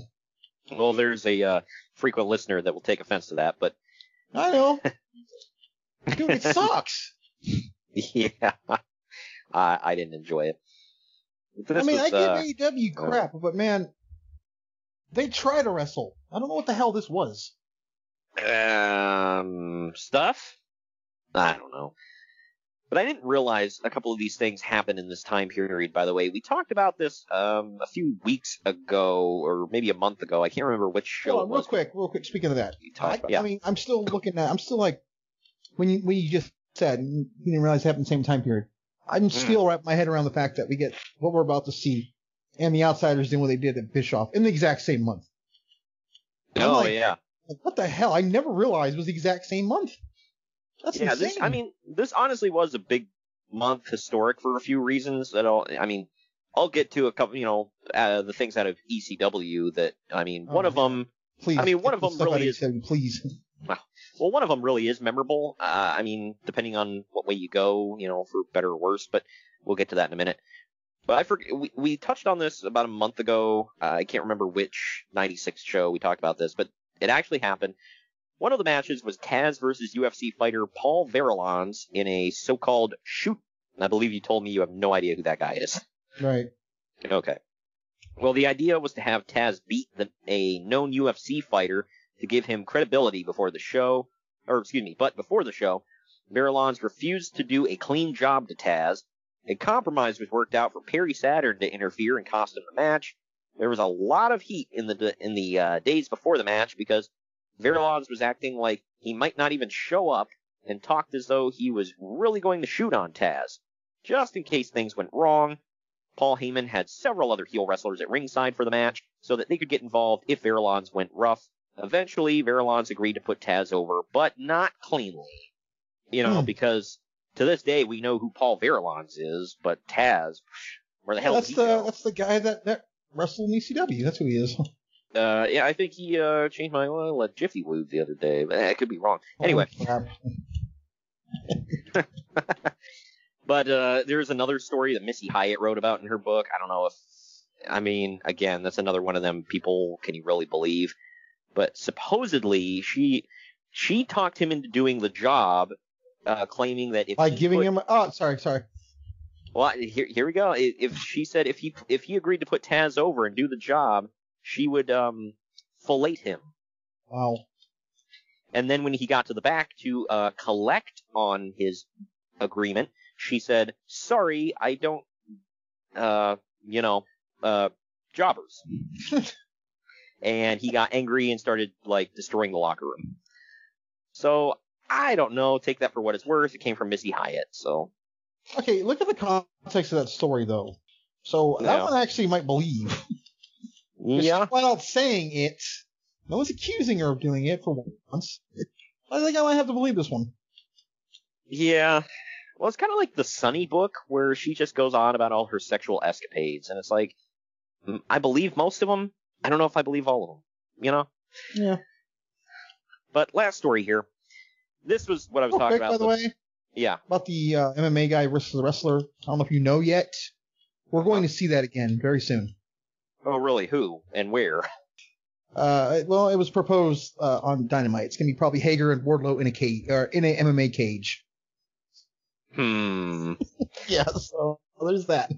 Well, there's a uh, frequent listener that will take offense to that, but I know. Dude, it sucks. yeah, I, I didn't enjoy it. I mean, was, I uh, give AEW crap, but man, they try to wrestle. I don't know what the hell this was. Um, stuff? I don't know. But I didn't realize a couple of these things happened in this time period, by the way. We talked about this um, a few weeks ago, or maybe a month ago. I can't remember which show on, real quick, real quick. Speaking of that, I, about- yeah. I mean, I'm still looking at. I'm still like when you when you just said you didn't realize it happened in the same time period. I'm Mm. still wrapping my head around the fact that we get what we're about to see, and the outsiders doing what they did at Bischoff in the exact same month. Oh, like, yeah. Like, what the hell? I never realized it was the exact same month. That's yeah, insane. this, I mean, this honestly was a big month historic for a few reasons that I'll, I mean, I'll get to a couple, you know, uh, the things out of ECW that, I mean, one Oh, of them, please. I mean, one of them really is, ECW, please. well, one of them really is memorable. Uh, I mean, depending on what way you go, you know, for better or worse, but we'll get to that in a minute. But I forget, we, we touched on this about a month ago. Uh, I can't remember which 96 show we talked about this, but it actually happened. One of the matches was Taz versus UFC fighter Paul Varelans in a so-called shoot. I believe you told me you have no idea who that guy is. Right. Okay. Well, the idea was to have Taz beat the, a known UFC fighter to give him credibility before the show, or excuse me, but before the show, Varelans refused to do a clean job to Taz. A compromise was worked out for Perry Saturn to interfere and cost him the match. There was a lot of heat in the in the uh, days before the match because Varelans was acting like he might not even show up and talked as though he was really going to shoot on Taz. Just in case things went wrong, Paul Heyman had several other heel wrestlers at ringside for the match so that they could get involved if Varelans went rough. Eventually, Varelans agreed to put Taz over, but not cleanly. You know, Hmm. because to this day we know who Paul Varelans is, but Taz, where the hell that's the go? that's the guy that that wrestled in ECW. That's who he is. Uh, yeah, I think he uh, changed my oil at Jiffy Lube the other day, but eh, I could be wrong. Anyway. But uh, there's another story that Missy Hyatt wrote about in her book. I don't know if, I mean, again, that's another one of them. People, can you really believe? But supposedly she she talked him into doing the job, uh, claiming that if by giving put- him. Oh, sorry, sorry. Well, here here we go. If she said if he if he agreed to put Taz over and do the job, she would um fillet him. Wow. And then when he got to the back to uh, collect on his agreement, she said, "Sorry, I don't, uh, you know, uh, jobbers." and he got angry and started like destroying the locker room. So I don't know. Take that for what it's worth. It came from Missy Hyatt, so Okay, look at the context of that story though. So that Yeah. one I actually might believe. yeah. She's flat out saying it. No one's accusing her of doing it for once. I think I might have to believe this one. Yeah. Well, it's kind of like the Sunny book where she just goes on about all her sexual escapades, and it's like, I believe most of them. I don't know if I believe all of them. You know. Yeah. But last story here. This was what I was Real talking quick, about. by the way, Yeah. about the uh, MMA guy versus the wrestler. I don't know if you know yet. We're going to see that again very soon. Oh, really? Who and where? Uh, well, it was proposed uh, on Dynamite. It's gonna be probably Hager and Wardlow in a cage or in a MMA cage. Hmm. Yeah, so there's that.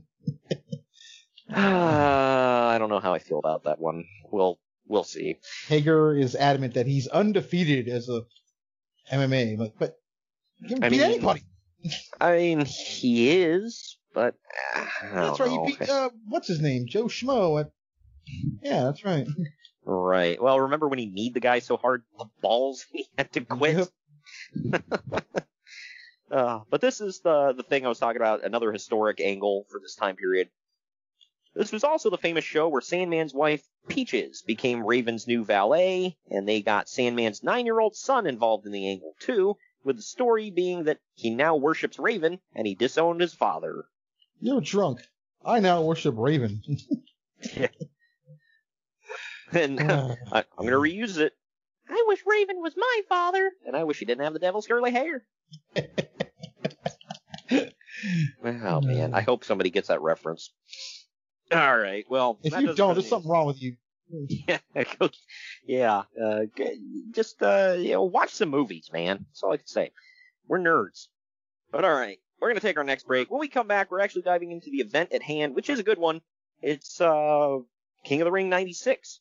Uh, I don't know how I feel about that one. We'll we'll see. Hager is adamant that he's undefeated as a MMA, but but he can I beat mean, anybody. I mean, he is, but uh, That's don't right. know. He beat uh, what's his name, Joe Schmo. At, yeah, that's right. Right. Well, remember when he kneed the guy so hard the balls he had to quit? uh, but this is the the thing I was talking about, another historic angle for this time period. This was also the famous show where Sandman's wife, Peaches, became Raven's new valet, and they got Sandman's nine-year-old son involved in the angle too, with the story being that he now worships Raven and he disowned his father. You're drunk. I now worship Raven. and I, I'm going to reuse it. I wish Raven was my father, and I wish he didn't have the devil's curly hair. oh man, I hope somebody gets that reference. All right, well, if you don't, there's something wrong with you. yeah, yeah, uh, just uh, you know, watch some movies, man. That's all I can say. We're nerds. But all right, we're gonna take our next break. When we come back, we're actually diving into the event at hand, which is a good one. It's uh, King of the Ring '96.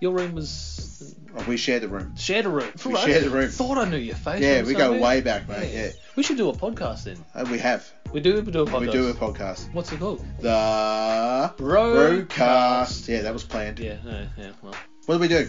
Your room was Oh, we shared a room. shared a room. We shared a room. Thought I knew your face. Yeah, we go way back, mate. Yeah. We should do a podcast then. Uh, we have. We do. We do a podcast. We do a podcast. What's it called? The Brokast. Yeah, that was planned. Yeah. Yeah. yeah well. What do we do?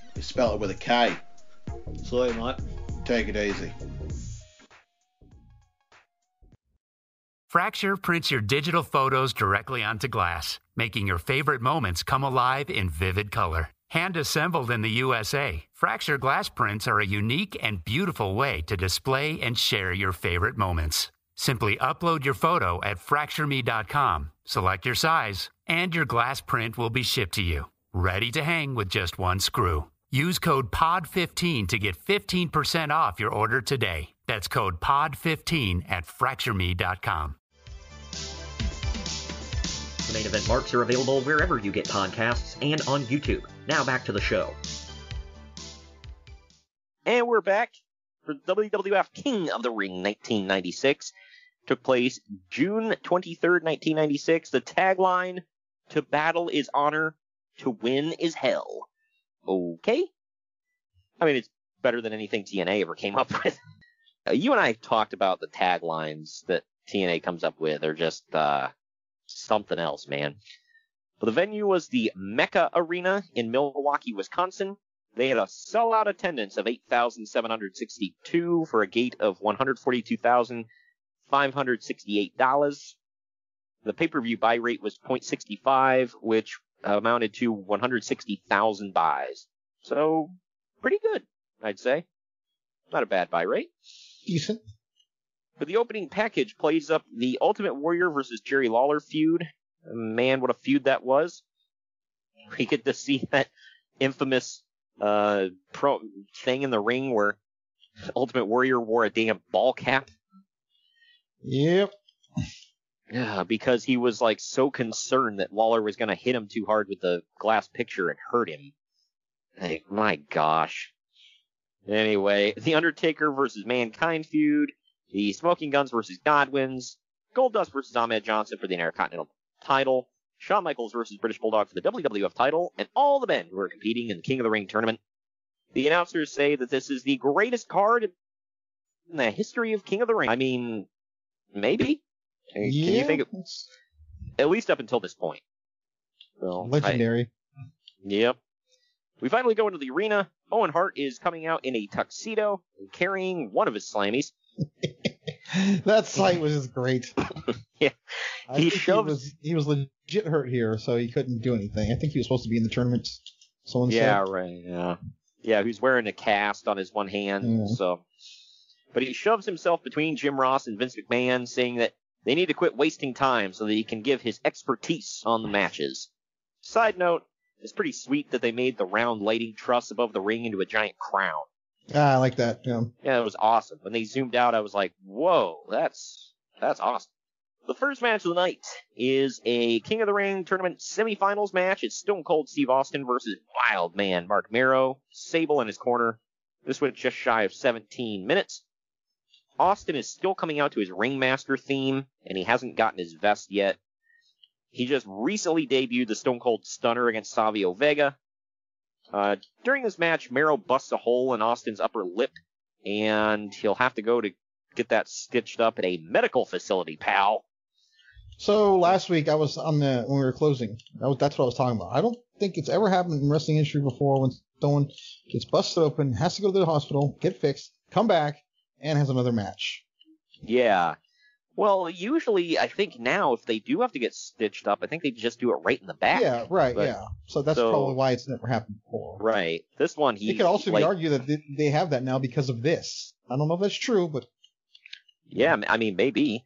We spell it with a K. Sorry, mate. Take it easy. Fracture prints your digital photos directly onto glass, making your favorite moments come alive in vivid color. Hand assembled in the USA, Fracture glass prints are a unique and beautiful way to display and share your favorite moments. Simply upload your photo at fractureme.com, select your size, and your glass print will be shipped to you, ready to hang with just one screw. Use code POD15 to get 15% off your order today. That's code POD15 at fractureme.com. The main event marks are available wherever you get podcasts and on YouTube. Now back to the show. And we're back for WWF King of the Ring 1996. Took place June 23rd, 1996. The tagline, To battle is honor, to win is hell. Okay? I mean, it's better than anything TNA ever came up with. Uh, you and I talked about the taglines that TNA comes up with. They're just, uh, something else, man. But the venue was the Mecca Arena in Milwaukee, Wisconsin. They had a sellout attendance of 8,762 for a gate of $142,568. The pay-per-view buy rate was 0.65, which amounted to 160,000 buys. So, pretty good, I'd say. Not a bad buy rate. Decent. For the opening package plays up the Ultimate Warrior versus Jerry Lawler feud. Man, what a feud that was. We get to see that infamous uh pro thing in the ring where Ultimate Warrior wore a damn ball cap. Yep. Yeah, because he was like so concerned that Lawler was gonna hit him too hard with the glass picture and hurt him. Like, my gosh. Anyway, The Undertaker versus Mankind feud, the Smoking Guns versus Godwins, Goldust versus Ahmed Johnson for the Intercontinental title, Shawn Michaels versus British Bulldog for the WWF title, and all the men who are competing in the King of the Ring tournament. The announcers say that this is the greatest card in the history of King of the Ring. I mean, maybe? Can you Yeah, think of, at least up until this point. I- Legendary. Yep. We finally go into the arena. Owen Hart is coming out in a tuxedo and carrying one of his slammies. that sight was just great. yeah. I He shoves- he was he was legit hurt here, so he couldn't do anything. I think he was supposed to be in the tournament. Someone Yeah, said. right. Yeah. Yeah, he's wearing a cast on his one hand, Yeah. so. But he shoves himself between Jim Ross and Vince McMahon, saying that they need to quit wasting time so that he can give his expertise on the matches. Side note, it's pretty sweet that they made the round lighting truss above the ring into a giant crown. Ah, I like that. Yeah. Yeah, it was awesome. When they zoomed out, I was like, "Whoa, that's that's awesome." The first match of the night is a King of the Ring tournament semifinals match. It's Stone Cold Steve Austin versus Wild Man Marc Mero. Sable in his corner. This went just shy of 17 minutes. Austin is still coming out to his Ringmaster theme, and he hasn't gotten his vest yet. He just recently debuted the Stone Cold Stunner against Savio Vega. Uh, during this match, Mero busts a hole in Austin's upper lip, and he'll have to go to get that stitched up at a medical facility, pal. So last week I was on the when we were closing. That was, that's what I was talking about. I don't think it's ever happened in wrestling history before when someone gets busted open, has to go to the hospital, get fixed, come back, and has another match. Yeah. Well, usually, I think now, if they do have to get stitched up, I think they just do it right in the back. Yeah, right. But- yeah. So that's so- probably why it's never happened before. Right. This one, he It could also like, be argued that they- they have that now because of this. I don't know if that's true, but Yeah, I mean, maybe.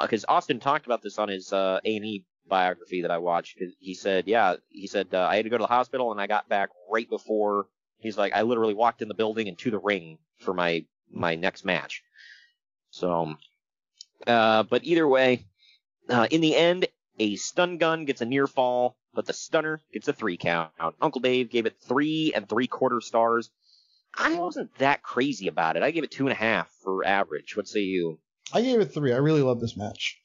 Because Austin talked about this on his uh, A&E biography that I watched. He said, yeah, he said, uh, I had to go to the hospital and I got back right before, he's like, I literally walked in the building and to the ring for my, my next match. So, uh, but either way, uh, in the end, a stun gun gets a near fall, but the stunner gets a three count. Uncle Dave gave it three and three quarter stars. I wasn't that crazy about it. I gave it two and a half for average. What say you? I gave it three. I really love this match.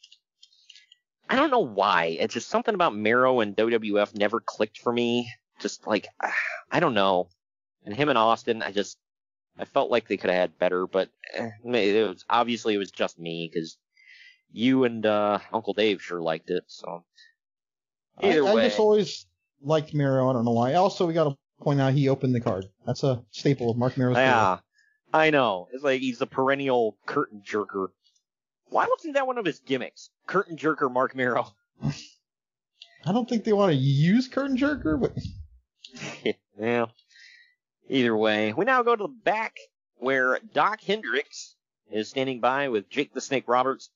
I don't know why. It's just something about Mero and WWF never clicked for me. Just like I don't know. And him and Austin, I just I felt like they could have had better, but eh, it was obviously it was just me because you and uh, Uncle Dave sure liked it. So I, either I way, just always liked Mero. I don't know why. Also, we got to point out he opened the card. That's a staple of Marc Mero's. career. yeah, I know. It's like he's the perennial curtain jerker. Why wasn't that one of his gimmicks? Curtain jerker Marc Mero. I don't think they want to use curtain jerker, but yeah. Either way, we now go to the back where Dok Hendrix is standing by with Jake the Snake Roberts.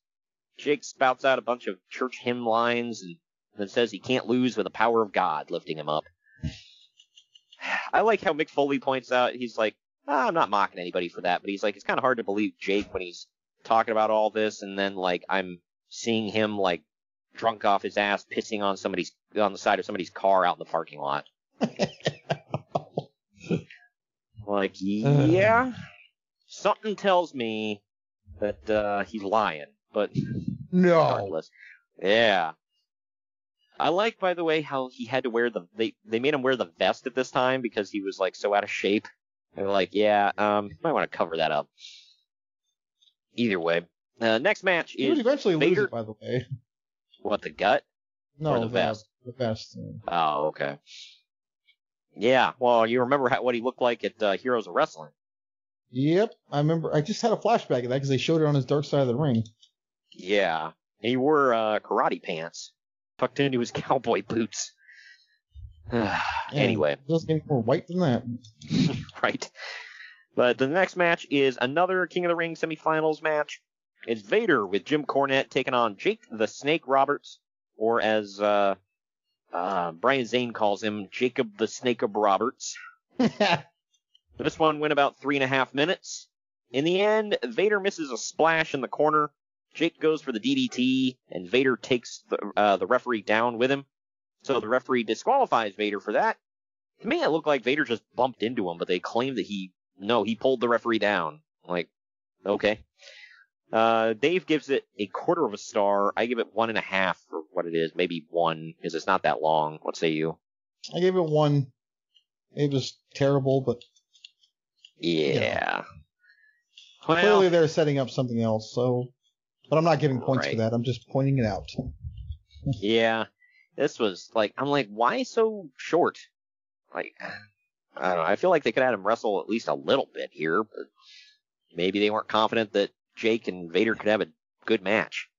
Jake spouts out a bunch of church hymn lines and then says he can't lose with the power of God lifting him up. I like how Mick Foley points out, he's like, ah, I'm not mocking anybody for that, but he's like, it's kind of hard to believe Jake when he's talking about all this and then like I'm seeing him like drunk off his ass pissing on somebody's on the side of somebody's car out in the parking lot. like, yeah, something tells me that uh, he's lying, but no. regardless, yeah. I like, by the way, how he had to wear the they they made him wear the vest at this time because he was like so out of shape. They're like, yeah, um, might want to cover that up. Either way, uh, next match he would is eventually lose it. By the way, What the gut no, or the the, vest? the best. Oh, okay. Yeah, well, you remember how, what he looked like at uh, Heroes of Wrestling. Yep, I remember. I just had a flashback of that because they showed it on his Dark Side of the Ring. Yeah, and he wore uh, karate pants tucked into his cowboy boots. anyway, it doesn't get more white than that. right. But the next match is another King of the Ring semifinals match. It's Vader with Jim Cornette taking on Jake the Snake Roberts, or as uh, uh, Brian Zane calls him, Jacob the Snake of Roberts. this one went about three and a half minutes. In the end, Vader misses a splash in the corner. Jake goes for the DDT, and Vader takes the, uh, the referee down with him. So the referee disqualifies Vader for that. To me, it looked like Vader just bumped into him, but they claim that he no, he pulled the referee down. Like, okay. Uh, Dave gives it a quarter of a star. I give it one and a half for what it is, maybe one, because it's not that long. What say you? I gave it one. It was terrible, but yeah. Well, clearly they're setting up something else. So, but I'm not giving points Right. for that. I'm just pointing it out. yeah. This was like, I'm like, why so short? Like, I don't know. I feel like they could have him wrestle at least a little bit here, but maybe they weren't confident that Jake and Vader could have a good match.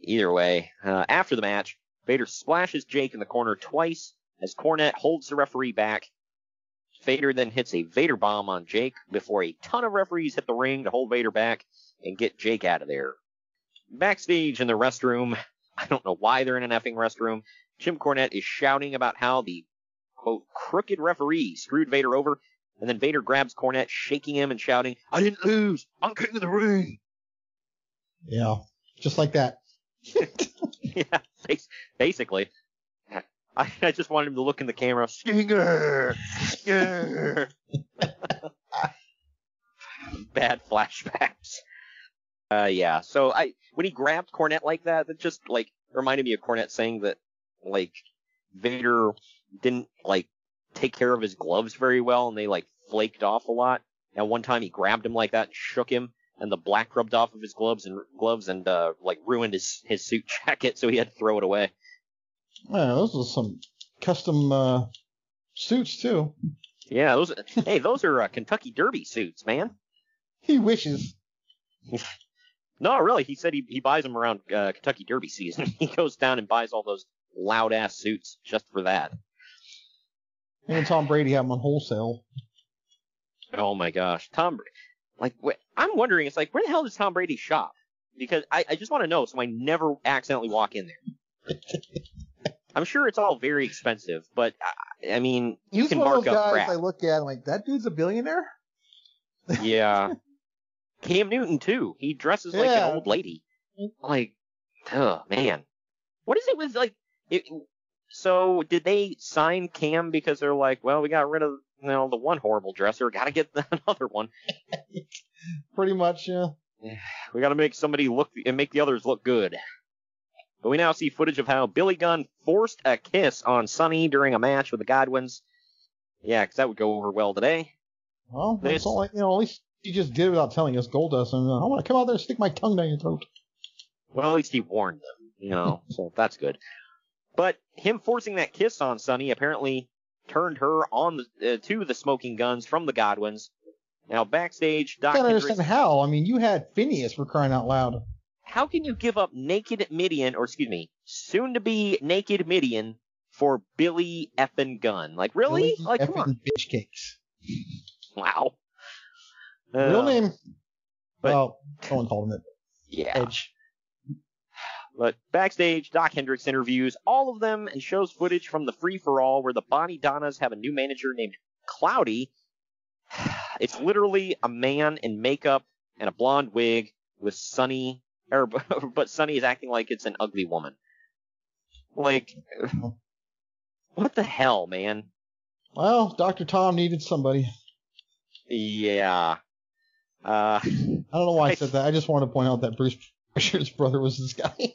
Either way, uh, after the match, Vader splashes Jake in the corner twice as Cornette holds the referee back. Vader then hits a Vader bomb on Jake before a ton of referees hit the ring to hold Vader back and get Jake out of there. Backstage in the restroom, I don't know why they're in an effing restroom. Jim Cornette is shouting about how the quote crooked referee screwed Vader over, and then Vader grabs Cornette, shaking him and shouting, "I didn't lose. I'm king of the ring." Yeah, just like that. yeah, basically. I, I just wanted him to look in the camera. Stinger, Stinger. Bad flashbacks. Uh, yeah. So I, when he grabbed Cornette like that, that just like reminded me of Cornette saying that like Vader didn't like take care of his gloves very well, and they like flaked off a lot. And one time he grabbed him like that, and shook him, and the black rubbed off of his gloves and gloves and uh, like ruined his his suit jacket, so he had to throw it away. Yeah, those are some custom uh, suits too. Yeah, those. hey, those are uh, Kentucky Derby suits, man. He wishes. No, really, he said he he buys them around uh, Kentucky Derby season. he goes down and buys all those loud ass suits just for that. And Tom Brady have them on wholesale. Oh my gosh, Tom. Bra- Like, wh- I'm wondering, it's like, where the hell does Tom Brady shop? Because I, I just want to know, so I never accidentally walk in there. I'm sure it's all very expensive, but I, I mean, you He's can one of mark those up guys crap. I look at I'm like that dude's a billionaire. Yeah. Cam Newton too. He dresses like Yeah. an old lady. Like, oh man, what is it with like? It, so did they sign Cam because they're like, well, we got rid of you know the one horrible dresser, got to get another one. Pretty much, yeah. We got to make somebody look and make the others look good. But we now see footage of how Billy Gunn forced a kiss on Sunny during a match with the Godwins. Yeah, 'cause that would go over well today. Well, This- all. Like, you know, at least he just did it without telling us Goldust. And uh, I want to come out there and stick my tongue down your throat. Well, at least he warned them, you know, so that's good. But him forcing that kiss on Sunny apparently turned her on the, uh, to the smoking guns from the Godwins. Now backstage, I Dok can't Hendrix, understand how. I mean, you had Phineas for crying out loud. how can you give up naked Mideon, or excuse me, soon to be naked Mideon for Billy effing Gunn? Like really? Billy like come on. bitch cakes. Wow. Real Uh, name? but- well, someone called him it. Yeah. Edge. But backstage, Dok Hendrix interviews all of them and shows footage from the free for all where the Bodydonnas have a new manager named Cloudy. It's literally a man in makeup and a blonde wig with Sunny, or but Sunny is acting like it's an ugly woman. Like, what the hell, man? Well, Dr. Tom needed somebody. Yeah. Uh, I don't know why I said that. I just wanted to point out that Bruce Prichard's brother was this guy.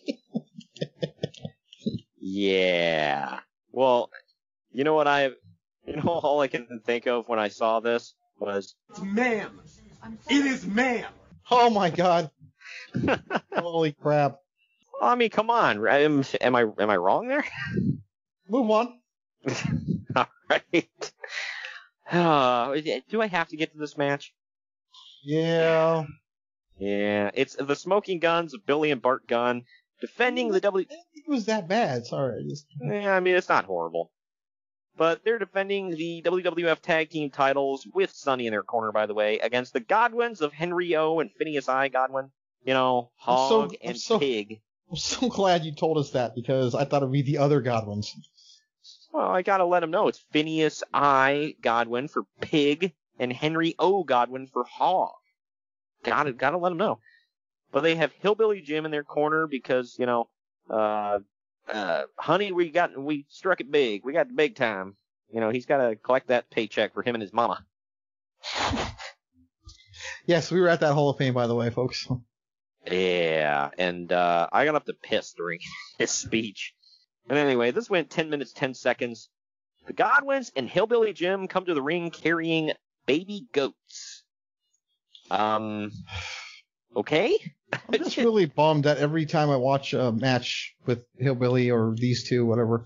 Yeah. Well, you know what I, you know, all I can think of when I saw this was It's ma'am. It is ma'am. oh my god. Holy crap. Well, I mean, come on. Am, am I am I wrong there? Move on. All right. Uh, do I have to get to this match? Yeah. Yeah, it's the Smoking Guns Billy and Bart Gunn defending the W. It was that bad. Sorry. Just... Yeah, I mean it's not horrible, but they're defending the WWF Tag Team titles with Sunny in their corner, by the way, against the Godwins of Henry O and Phineas I Godwin. You know, I'm so- Hog I'm and so- Pig. I'm so glad you told us that because I thought it'd be the other Godwins. Well, I gotta let them know it's Phineas I Godwin for Pig and Henry O Godwin for Hog. Gotta gotta let them know. But they have Hillbilly Jim in their corner because you know, uh, uh, honey, we got we struck it big. We got the big time. You know, he's got to collect that paycheck for him and his mama. Yes, we were at that Hall of Fame, by the way, folks. Yeah, and uh, I got up to piss during his speech. And anyway, this went 10 minutes 10 seconds. The Godwins and Hillbilly Jim come to the ring carrying baby goats. Um, okay. I'm just really bummed that every time I watch a match with Hillbilly or these two, whatever,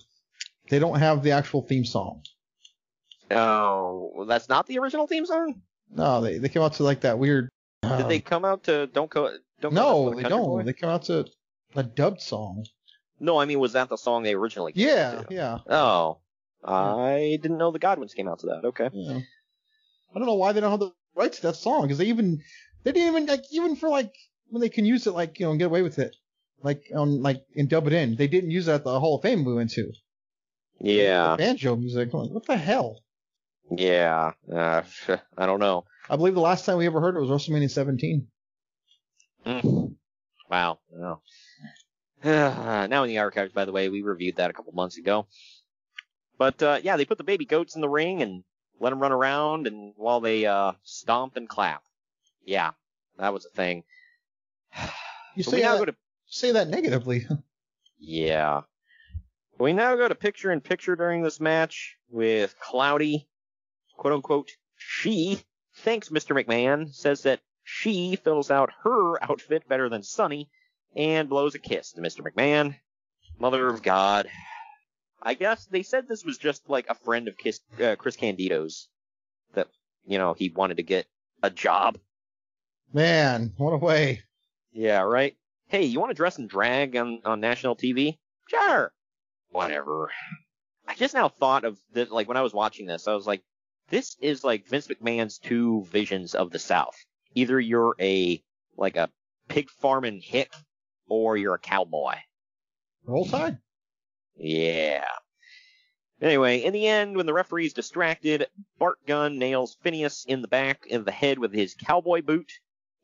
they don't have the actual theme song. Oh, well, that's not the original theme song. No, they they come out to like that weird. Did they um, come out to Don't Go? Don't No, they don't. Boy? They come out to a dubbed song. No, I mean, was that the song they originally? came Yeah, out to? yeah. Oh, I didn't know the Godwins came out to that. Okay. Yeah. I don't know why they don't have the rights to that song because they even they didn't even like even for like when they can use it like you know and get away with it like on like and dub it in they didn't use that at the Hall of Fame we went to Yeah. banjo music what the hell Yeah. Uh, I don't know. I believe the last time we ever heard it was WrestleMania 17 Mm. Wow. No. now in the archives, by the way, we reviewed that a couple months ago. But uh, yeah, they put the baby goats in the ring and let them run around, and while they uh, stomp and clap. Yeah, that was a thing. you So say that, go to say that negatively Yeah. We now go to picture in picture during this match with Cloudy, quote unquote, she thanks Mr. McMahon, says that she fills out her outfit better than Sunny, and blows a kiss to Mr. McMahon. Mother of God. I guess they said this was just like a friend of Kiss, uh, Chris Candido's that, you know, he wanted to get a job. Man what a way Yeah, right? Hey, you want to dress in drag on, on national TV? Sure. Whatever. I just now thought of that, like when I was watching this, I was like, this is like Vince McMahon's two visions of the South. Either you're a, like a pig farming hick, or you're a cowboy. roll tide Yeah. Anyway, in the end, when the referee's distracted, Bart Gunn nails Phineas in the back of the head with his cowboy boot,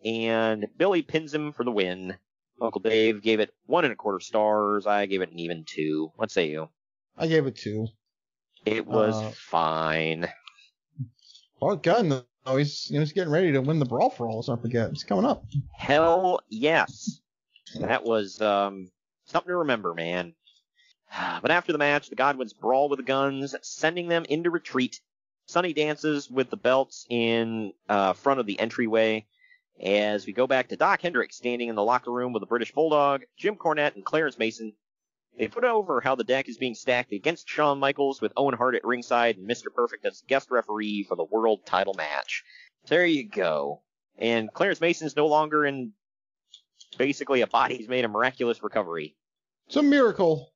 and Billy pins him for the win. Uncle Dave gave it one and a quarter stars. I gave it an even two. What say you? I gave it two It was Uh, fine. Bart Gunn though he's he's getting ready to win the brawl for all not forget it's coming up Hell yes. That was um, something to remember, man. But after the match, the Godwins brawl with the Gunns, sending them into retreat. Sunny dances with the belts in uh, front of the entryway. As we go back to Dok Hendrix standing in the locker room with the British Bulldog, Jim Cornette, and Clarence Mason. They put over how the deck is being stacked against Shawn Michaels with Owen Hart at ringside and Mr. Perfect as guest referee for the world title match. There you go. And Clarence Mason's no longer in basically a body. He's made a miraculous recovery. it's a miracle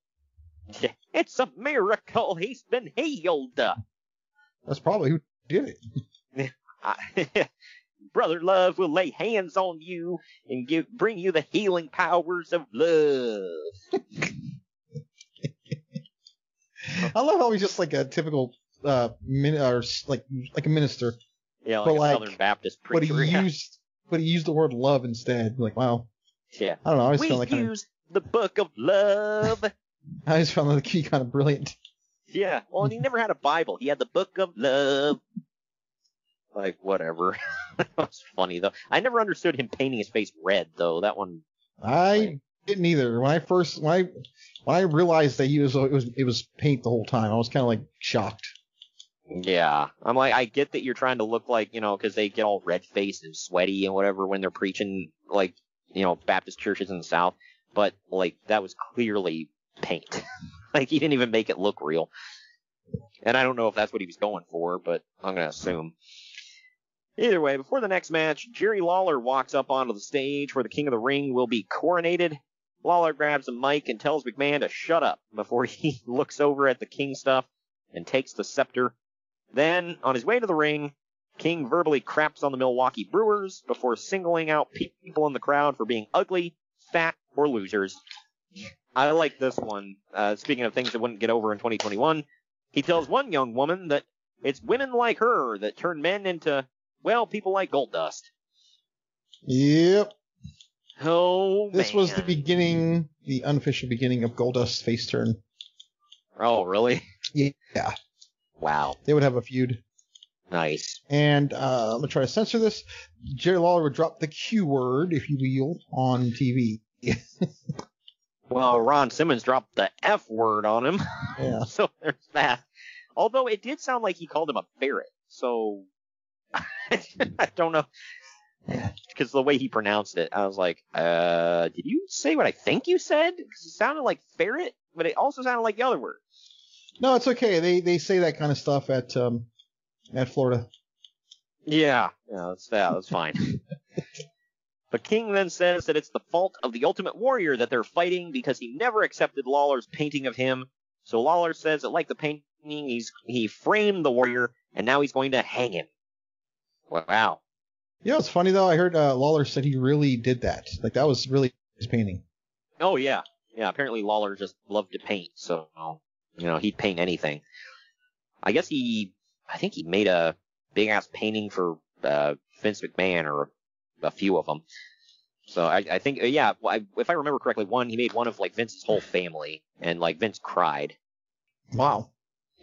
It's a miracle he's been healed. that's probably who did it Brother Love will lay hands on you and give, bring you the healing powers of love. I love how he's just like a typical uh min- or like like a minister Yeah, like But a like, Southern Baptist preacher. but he yeah. used but he used the word love instead like wow yeah. I don't know I always we felt like kind of, the book of love. I always found that key kind of brilliant yeah. Well, and he never had a Bible. He had the book of love. Like, whatever. that was funny, though. I never understood him painting his face red, though. That one I didn't either when I first when I when I realized that he was it was it was paint the whole time I was kind of like shocked Yeah, I'm like, I get that you're trying to look like, you know, because they get all red faced and sweaty and whatever when they're preaching, like, you know, Baptist churches in the South, but like that was clearly paint. like he didn't even make it look real. And I don't know if that's what he was going for, but I'm gonna assume. Either way, before the next match, Jerry Lawler walks up onto the stage where the King of the Ring will be coronated. Lawler grabs a mic and tells McMahon to shut up before he looks over at the King stuff and takes the scepter. Then, on his way to the ring, King verbally craps on the Milwaukee Brewers before singling out people in the crowd for being ugly, fat, or losers. I like this one. Uh, speaking of things that wouldn't get over in 2021, he tells one young woman that it's women like her that turn men into, well, people like Goldust. Yep. Oh, This man. was the beginning, the unofficial beginning of Goldust's face turn. Oh, really? Yeah. Wow. They would have a feud. Nice. And uh, I'm gonna try to censor this. Jerry Lawler would drop the Q word, if you will, on TV. Well, Ron Simmons dropped the F word on him. Yeah. so there's that. Although it did sound like he called him a ferret. So I don't know. Because the way he pronounced it, I was like, uh, did you say what I think you said? Because it sounded like ferret, but it also sounded like the other word. No, it's okay. They they say that kind of stuff at um at Florida. Yeah, yeah, that's that. That's fine. but King then says that it's the fault of the Ultimate Warrior that they're fighting because he never accepted Lawler's painting of him. So Lawler says that, like the painting, he's he framed the Warrior and now he's going to hang him. Wow. You know, it's funny though. I heard uh, Lawler said he really did that. Like that was really his painting. Oh yeah, yeah. Apparently Lawler just loved to paint, so you know he'd paint anything. I guess he, I think he made a big ass painting for uh, Vince McMahon or a few of them. So I, I think, yeah, I, if I remember correctly, one he made one of like Vince's whole family, and like Vince cried. Wow.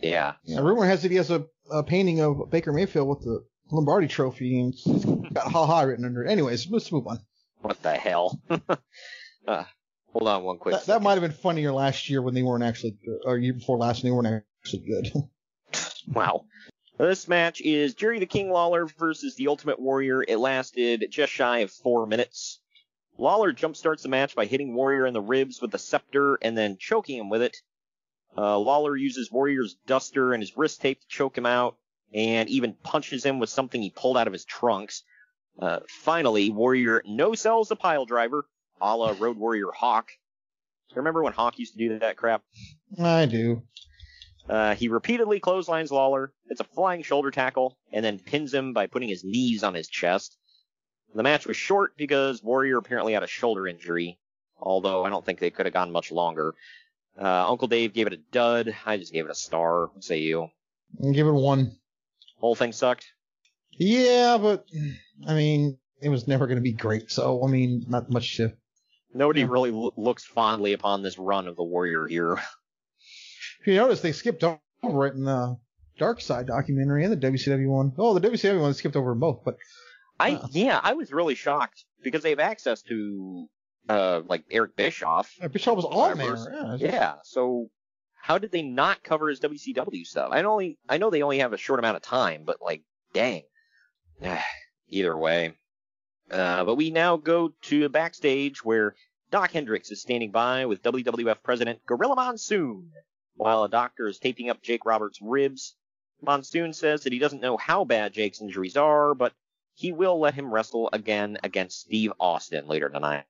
Yeah. Yeah, rumor has it he has a, a painting of Baker Mayfield with the Lombardi Trophy and it's got "ha ha" written under it. Anyways, let's move on. What the hell? uh, hold on one quick. That, that might have been funnier last year when they weren't actually, or year before last when they weren't actually good. Wow. This match is Jerry the King Lawler versus the Ultimate Warrior. It lasted just shy of four minutes. Lawler jumpstarts the match by hitting Warrior in the ribs with the scepter and then choking him with it. Uh, Lawler uses Warrior's duster and his wrist tape to choke him out and even punches him with something he pulled out of his trunks. Uh, finally, Warrior no sells the pile driver, a la Road Warrior Hawk. Remember when Hawk used to do that crap? I do. Uh, he repeatedly clotheslines Lawler. It's a flying shoulder tackle, and then pins him by putting his knees on his chest. The match was short because Warrior apparently had a shoulder injury, although I don't think they could have gone much longer. Uh, Uncle Dave gave it a dud. I just gave it a star. What say you? Give it one. Whole thing sucked. Yeah, but I mean, it was never going to be great. So I mean, not much to. Nobody really lo- looks fondly upon this run of the Warrior here. If you notice, they skipped over it in the Dark Side documentary and the WCW one. Oh, the WCW one skipped over both, but I yeah, I was really shocked because they have access to uh like Eric Bischoff. uh, Bischoff was on there. Yeah, Yeah, so how did they not cover his WCW stuff? I only I know they only have a short amount of time, but like, dang. Either way. Uh, but we now go to backstage where Dok Hendrix is standing by with WWF President Gorilla Monsoon while a doctor is taping up Jake Roberts' ribs. Monsoon says that he doesn't know how bad Jake's injuries are, but he will let him wrestle again against Steve Austin later tonight.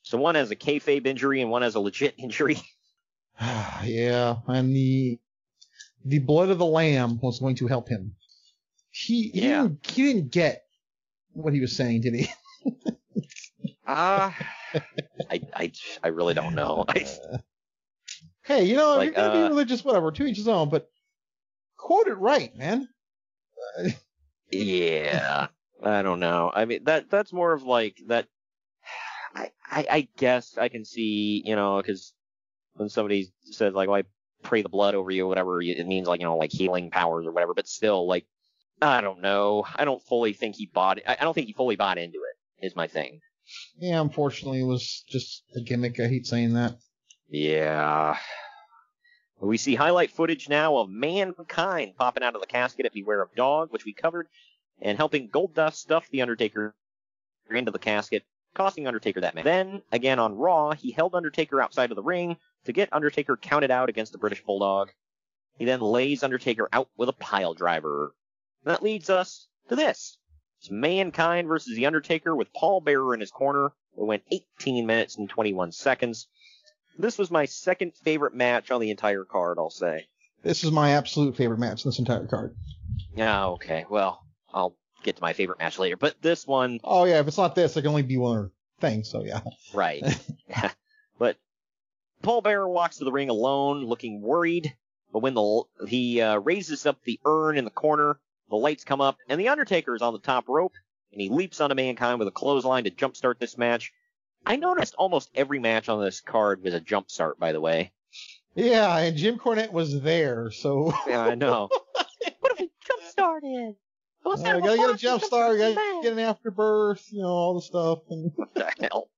So one has a kayfabe injury and one has a legit injury. yeah, and the the blood of the lamb was going to help him. He he, Yeah. didn't, he didn't get what he was saying, did he? Ah, I, I, I really don't know. I, Hey, you know, if Like, you're gonna uh, be religious, whatever, to each his own, but quote it right, man. yeah, I don't know. I mean, that that's more of like that. I, I, I guess I can see, you know, because when somebody says like, "Well, I pray the blood over you," or whatever, it means like, you know, like healing powers or whatever. But still, like, I don't know. I don't fully think he bought. I, I don't think he fully bought into it. Is my thing. Yeah, unfortunately, it was just a gimmick. I hate saying that. Yeah. We see highlight footage now of Mankind popping out of the casket at Beware of Dog, which we covered, and helping Goldust stuff the Undertaker into the casket, costing Undertaker that match. Then, again on Raw, he held Undertaker outside of the ring, to get Undertaker counted out against the British Bulldog. He then lays Undertaker out with a pile driver. And that leads us to this. It's Mankind versus The Undertaker with Paul Bearer in his corner. It went 18 minutes and 21 seconds. This was my second favorite match on the entire card, I'll say. This is my absolute favorite match in this entire card. Yeah, okay. Well, I'll get to my favorite match later. But this one, Oh yeah, if it's not this, it can only be one thing. So yeah. right. but Paul Bearer walks to the ring alone, looking worried. But when the he uh, raises up the urn in the corner, the lights come up, and the Undertaker is on the top rope, and he leaps onto Mankind with a clothesline to jumpstart this match. I noticed almost every match on this card was a jumpstart, by the way. Yeah, and Jim Cornette was there, so Yeah, I know. Jump started. uh, gotta get a jump start, gotta get an afterbirth, you know, all the stuff. And what the hell?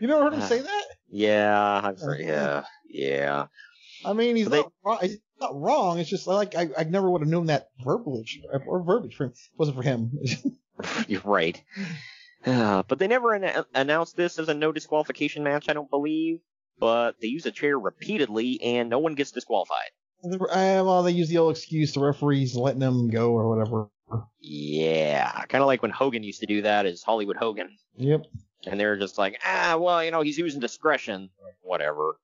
You never heard him say that? Yeah, I'm sorry. Yeah, yeah. I mean, he's they- not wrong. He's not wrong. It's just like I, I never would have known that verbiage or verbiage for him. It wasn't for him. You're right. Uh, but they never an- announced this as a no disqualification match, I don't believe. But they use a chair repeatedly, and no one gets disqualified. Uh, well, they use the old excuse the referees letting them go or whatever. Yeah, kind of like when Hogan used to do that as Hollywood Hogan. Yep. And they're just like, ah, well, you know, he's using discretion. Whatever.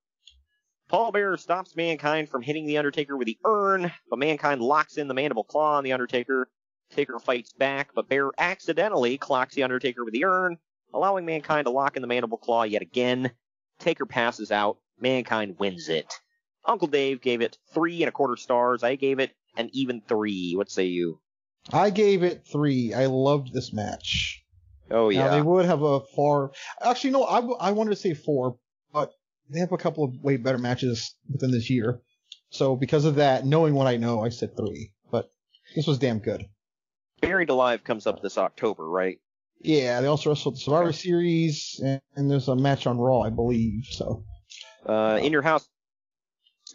Paul Bearer stops Mankind from hitting The Undertaker with the urn, but Mankind locks in the mandible claw on The Undertaker. Taker fights back, but Bearer accidentally clocks The Undertaker with the urn, allowing Mankind to lock in the mandible claw yet again. Taker passes out. Mankind wins it. Uncle Dave gave it three and a quarter stars. I gave it an even three. What say you? I gave it three. I loved this match. Oh Now, yeah. they would have a far. Actually, no. I, w- I wanted to say four, but they have a couple of way better matches within this year. So because of that, knowing what I know, I said three. But this was damn good. Buried Alive comes up this October, right? Yeah, they also wrestled the Survivor Series, and, and there's a match on Raw, I believe. So Uh, in your house,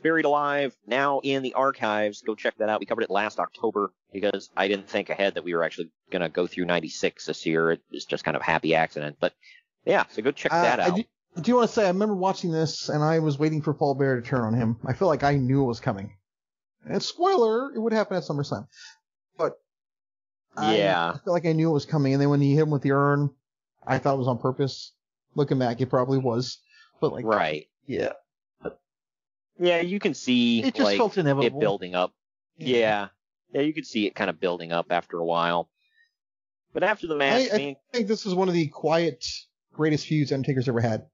Buried Alive, now in the archives. Go check that out. We covered it last October because I didn't think ahead that we were actually going to go through 96 this year. It was just kind of a happy accident. But yeah, so go check that Uh, out. I do, I do want to say I remember watching this, and I was waiting for Paul Bear to turn on him. I feel like I knew it was coming. And spoiler, it would happen at SummerSlam. But I- Yeah. I feel like I knew it was coming, and then when he hit him with the urn, I thought it was on purpose. Looking back, it probably was. But like, right. yeah. Yeah, you can see It just like, felt inevitable. it building up. Yeah. Yeah, you could see it kind of building up after a while. But after the match, I, I man, think this is one of the quiet, greatest feuds Undertaker's ever had.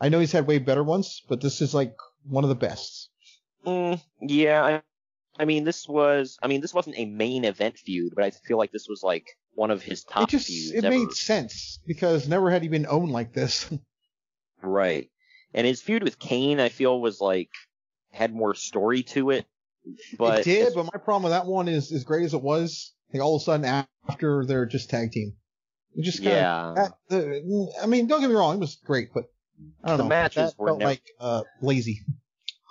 I know he's had way better ones, but this is like one of the best. Mm, yeah, I, I mean, this was, I mean, this wasn't a main event feud, but I feel like this was like one of his top it just feuds it ever. made sense because never had he been owned like this. Right. And his feud with Kane, I feel, was like had more story to it. But it did, but my problem with that one is as great as it was, like all of a sudden after they're just tag team. It just kinda, Yeah. I mean, don't get me wrong, it was great, but I don't The know. matches were felt never- like uh, lazy.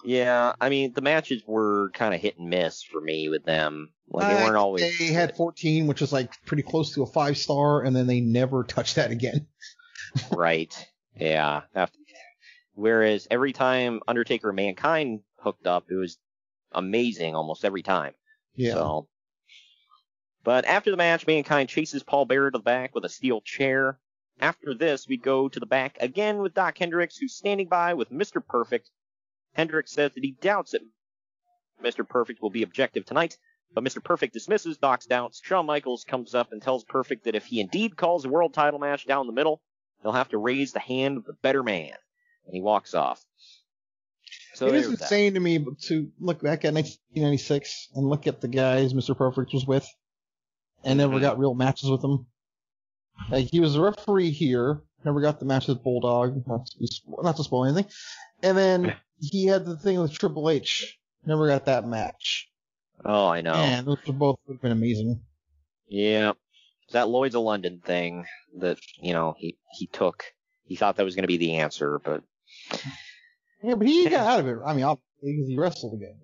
yeah, I mean, the matches were kind of hit and miss for me with them. Like they Uh, weren't always. They had 14, which was like pretty close to a five star, and then they never touched that again. right. Yeah. After, whereas every time Undertaker and Mankind hooked up, it was amazing almost every time. Yeah. So, but after the match, Mankind chases Paul Bearer to the back with a steel chair. After this, we go to the back again with Dok Hendrix, who's standing by with Mr. Perfect. Hendrix says that he doubts that Mr. Perfect will be objective tonight, but Mr. Perfect dismisses Dok's doubts. Shawn Michaels comes up and tells Perfect that if he indeed calls a world title match down the middle, he'll have to raise the hand of the better man. And he walks off. So it is there's that. insane to me to look back at 1996 and look at the guys Mr. Perfect was with, and Mm-hmm. never got real matches with them. Like he was a referee here, never got the match with Bulldog, not to, not to spoil anything, and then he had the thing with Triple H, never got that match. Oh, I know. And those would both have been amazing. Yeah. That Lloyd's of London thing that, you know, he, he took. He thought that was going to be the answer, but Yeah, but he got out of it. I mean, obviously because he wrestled again.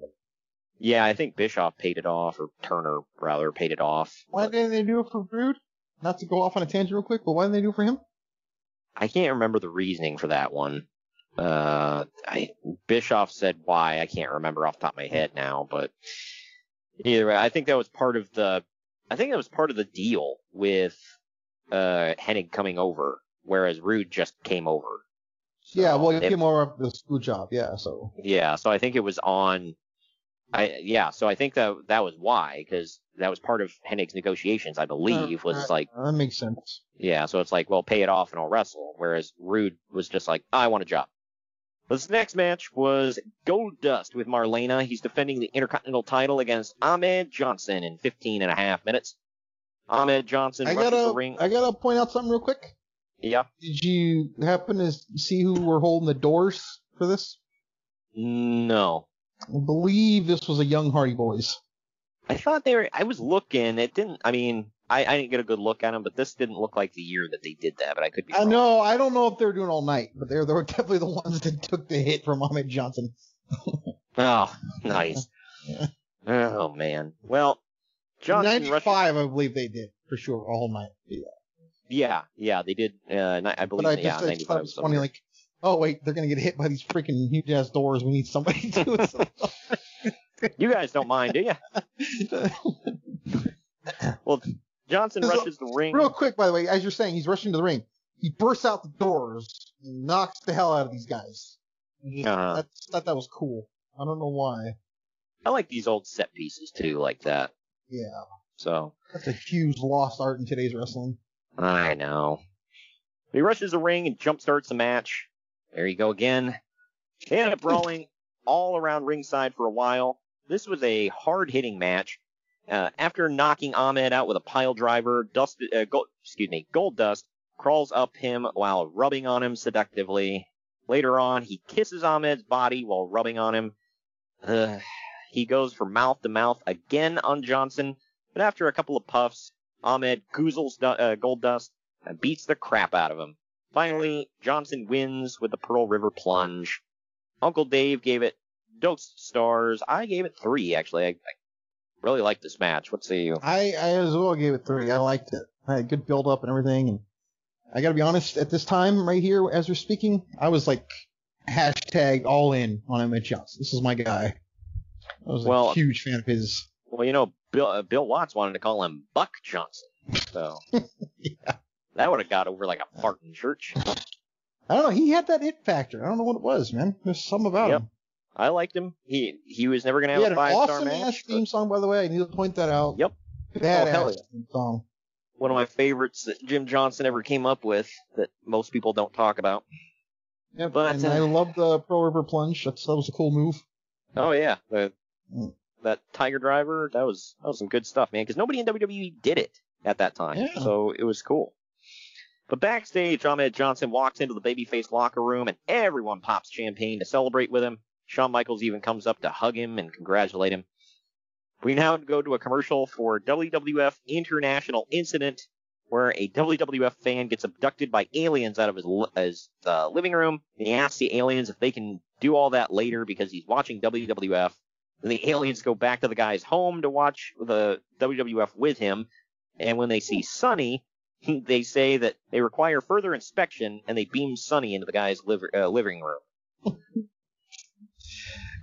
yeah, I think Bischoff paid it off, or Turner, rather, paid it off. Why didn't they do it for Brood? Not to go off on a tangent real quick, but why didn't they do it for him? I can't remember the reasoning for that one. Uh, I, Bischoff said why. I can't remember off the top of my head now, but either way, I think that was part of the, I think that was part of the deal with, uh, Hennig coming over, whereas Rude just came over. Yeah, well, he they- came over after the school job. Yeah, so Yeah, so I think it was on. I yeah, so I think that that was why, because that was part of Hennig's negotiations, I believe, was Uh, like, that makes sense. yeah, so it's like, well, pay it off and I'll wrestle. Whereas Rude was just like, I want a job. This next match was Goldust with Marlena. He's defending the Intercontinental title against Ahmed Johnson in 15 and a half minutes. Ahmed Johnson I gotta, ring. I gotta point out something real quick. Yeah. Did you happen to see who were holding the doors for this? No. I believe this was a Young Hardy Boys. I thought they were. I was looking. It didn't. I mean, I, I didn't get a good look at them, but this didn't look like the year that they did that. But I could be. I wrong. know. I don't know if they're doing all night, but they're they were definitely the ones that took the hit from Ahmed Johnson. Oh, nice. oh man. Well, Johnson. 95, I believe they did for sure all night. Yeah. Yeah, yeah, they did. Uh, ni- I believe. But I yeah, just, I just thought it was funny, like, oh wait, they're gonna get hit by these freaking huge ass doors. We need somebody to do it. You guys don't mind, do you? well, Johnson So, rushes the ring. Real quick, by the way, as you're saying, he's rushing to the ring. He bursts out the doors, and knocks the hell out of these guys. I just Uh-huh. I thought that was cool. I don't know why. I like these old set pieces too, like that. Yeah, So that's a huge lost art in today's wrestling. I know. He rushes the ring and jump starts the match. There you go again. They end up brawling all around ringside for a while. This was a hard hitting match. Uh, after knocking Ahmed out with a pile driver, Dust, uh, Gold, excuse me, Goldust crawls up him while rubbing on him seductively. Later on, he kisses Ahmed's body while rubbing on him. Uh, he goes for mouth to mouth again on Johnson, but after a couple of puffs, Ahmed goozles uh, Goldust and beats the crap out of him. Finally, Johnson wins with the Pearl River Plunge. Uncle Dave gave it dose stars. I gave it three, actually. I, I really liked this match. What say you? I, I as well gave it three. I liked it. I had good build up and everything. And I gotta be honest, at this time right here, as we're speaking, I was like hashtag all in on Ahmed Johnson. This is my guy. I was Well- a huge fan of his. Well, you know, Bill, uh, Bill Watts wanted to call him Buck Johnson. So that would have got over like a fart in church. I don't know. He had that it factor. I don't know what it was, man. There's something about Yep. him. I liked him. He he was never gonna He have had a an five star awesome match. ass theme song, by the way. I need to point that out. Yep. Badass Oh, yeah. theme song. One of my favorites that Jim Johnston ever came up with that most people don't talk about. Yep. But, and uh, I love the Pearl River Plunge. That's, that was a cool move. Oh yeah, the Mm. That Tiger Driver, that was that was some good stuff, man. Because nobody in WWE did it at that time, Yeah. so it was cool. But backstage, Ahmed Johnson walks into the babyface locker room, and everyone pops champagne to celebrate with him. Shawn Michaels even comes up to hug him and congratulate him. We now go to a commercial for WWF International Incident, where a WWF fan gets abducted by aliens out of his, his uh, living room. And he asks the aliens if they can do all that later because he's watching WWF. The aliens go back to the guy's home to watch the WWF with him. And when they see Sunny, they say that they require further inspection and they beam Sunny into the guy's liver, uh, living room.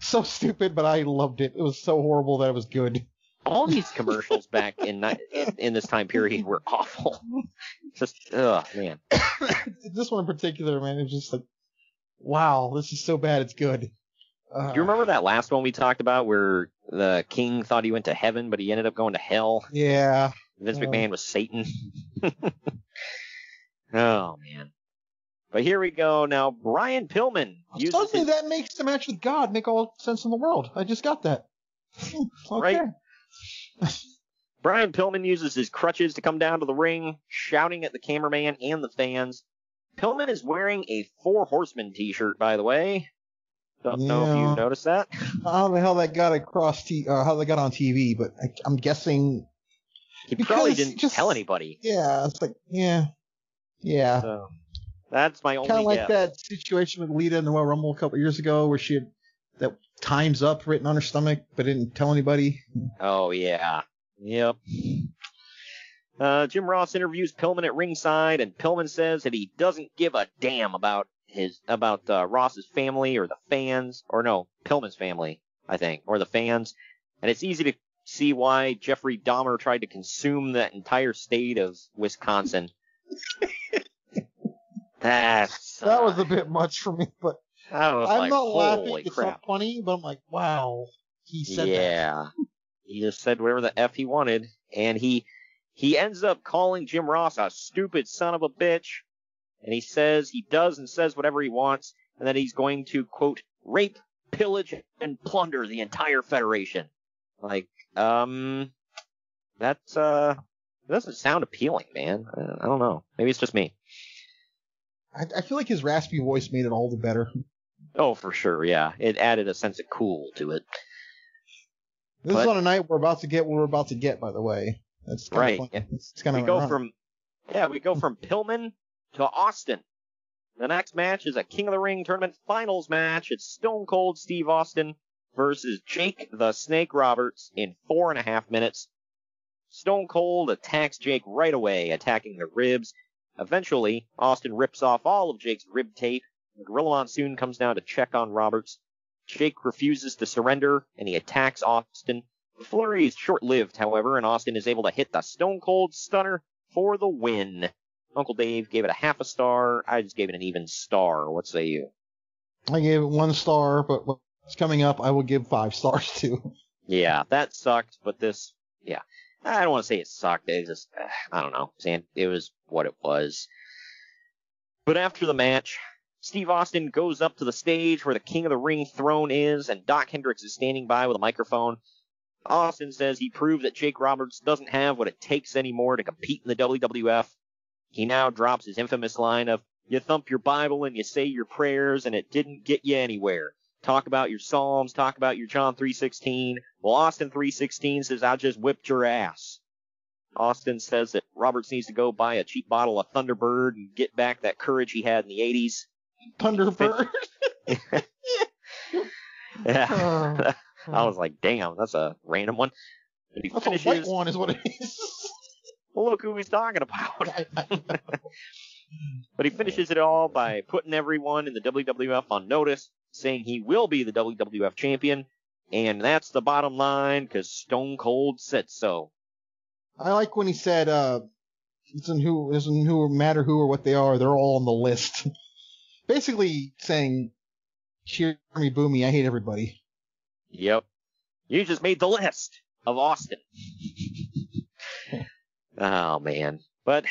So stupid, but I loved it. It was so horrible that it was good. All these commercials back in, in in this time period were awful. Just, ugh, man. this one in particular, man, it's just like, wow, this is so bad, it's good. Uh, Do you remember that last one we talked about where the king thought he went to heaven, but he ended up going to hell? Yeah. Vince Uh, McMahon was Satan. oh man. But here we go now. Brian Pillman uses Suddenly his, that makes the match with God make all sense in the world. I just got that. okay. Right. Brian Pillman uses his crutches to come down to the ring, shouting at the cameraman and the fans. Pillman is wearing a Four Horsemen T-shirt, by the way. Don't know if you noticed that. How the hell that got across T, uh, how they got on TV, but I, I'm guessing. He probably didn't just- tell anybody. Yeah, it's like, yeah, yeah. So that's my only kind of like that situation with Lita in the Royal Rumble a couple years ago, where she had that "Times Up" written on her stomach, but didn't tell anybody. Oh yeah. Yep. Uh, Jim Ross interviews Pillman at ringside, and Pillman says that he doesn't give a damn about his about uh, Ross's family or the fans or no Pillman's family, I think, or the fans, and it's easy to see why Jeffrey Dahmer tried to consume that entire state of Wisconsin. That's That was a bit much for me, but I was I'm like, not laughing. holy It's not funny, but I'm like, wow, he said that. yeah. He just said whatever the F he wanted. And he he ends up calling Jim Ross a stupid son of a bitch. And he says he does and says whatever he wants, and that he's going to quote rape, pillage, and plunder the entire Federation. Like, um that's uh it doesn't sound appealing, man. I, don't know. Maybe it's just me. I, I feel like his raspy voice made it all the better. Oh, for sure, yeah. It added a sense of cool to it. This But- is on a night we're about to get what we're about to get, by the way. That's Right. yeah. It's, kind we of go from yeah, we go from Pillman to Austin. The next match is a King of the Ring tournament finals match. It's Stone Cold Steve Austin versus Jake the Snake Roberts in four and a half minutes. Stone Cold attacks Jake right away, attacking the ribs. Eventually, Austin rips off all of Jake's rib tape. Gorilla Monsoon comes down to check on Roberts. Jake refuses to surrender, and he attacks Austin. The flurry is short-lived, however, and Austin is able to hit the Stone Cold Stunner for the win. Uncle Dave gave it a half a star. I just gave it an even star. What say you? I gave it one star, but what's coming up, I will give five stars to. Yeah, that sucked, but this, yeah. I don't want to say it sucked. It just, I don't know. It was what it was. But after the match, Steve Austin goes up to the stage where the King of the Ring throne is, and Dok Hendrix is standing by with a microphone. Austin says he proved that Jake Roberts doesn't have what it takes anymore to compete in the WWF. He now drops his infamous line of, you thump your Bible and you say your prayers and it didn't get you anywhere. Talk about your Psalms, talk about your John 3.16. Well, Austin 3.16 says, I just whipped your ass. Austin says that Roberts needs to go buy a cheap bottle of Thunderbird and get back that courage he had in the 80s. Thunderbird. Yeah. I was like, damn, that's a random one. But he That's a white one, is what it is. Well, look who he's talking about. but he finishes it all by putting everyone in the WWF on notice, saying he will be the WWF champion, and that's the bottom line because Stone Cold said so. I like when he said, uh, it doesn't who doesn't who matter who or what they are, they're all on the list. Basically saying, cheer me, boo me, I hate everybody. Yep. You just made the list of Austin. oh man. But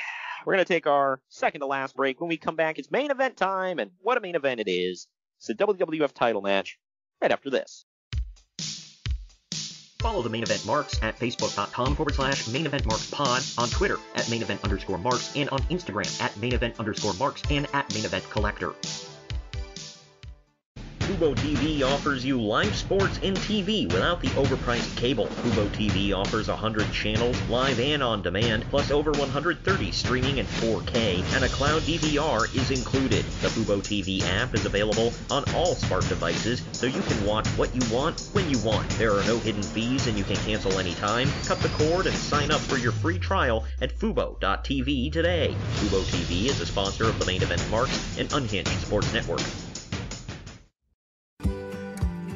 we're gonna take our second to last break. When we come back, it's main event time, and what a main event it is. It's a WWF title match right after this. Follow the main event marks at facebook.com forward slash main event marks pod, on Twitter at main event underscore marks, and on Instagram at main event underscore marks and at main event collector. Fubo TV offers you live sports and TV without the overpriced cable. Fubo TV offers 100 channels, live and on demand, plus over 130 streaming in 4K, and a cloud DVR is included. The Fubo TV app is available on all smart devices, so you can watch what you want when you want. There are no hidden fees and you can cancel anytime. Cut the cord and sign up for your free trial at Fubo.tv today. Fubo TV is a sponsor of the Main Event Marks and Unhinged Sports Network.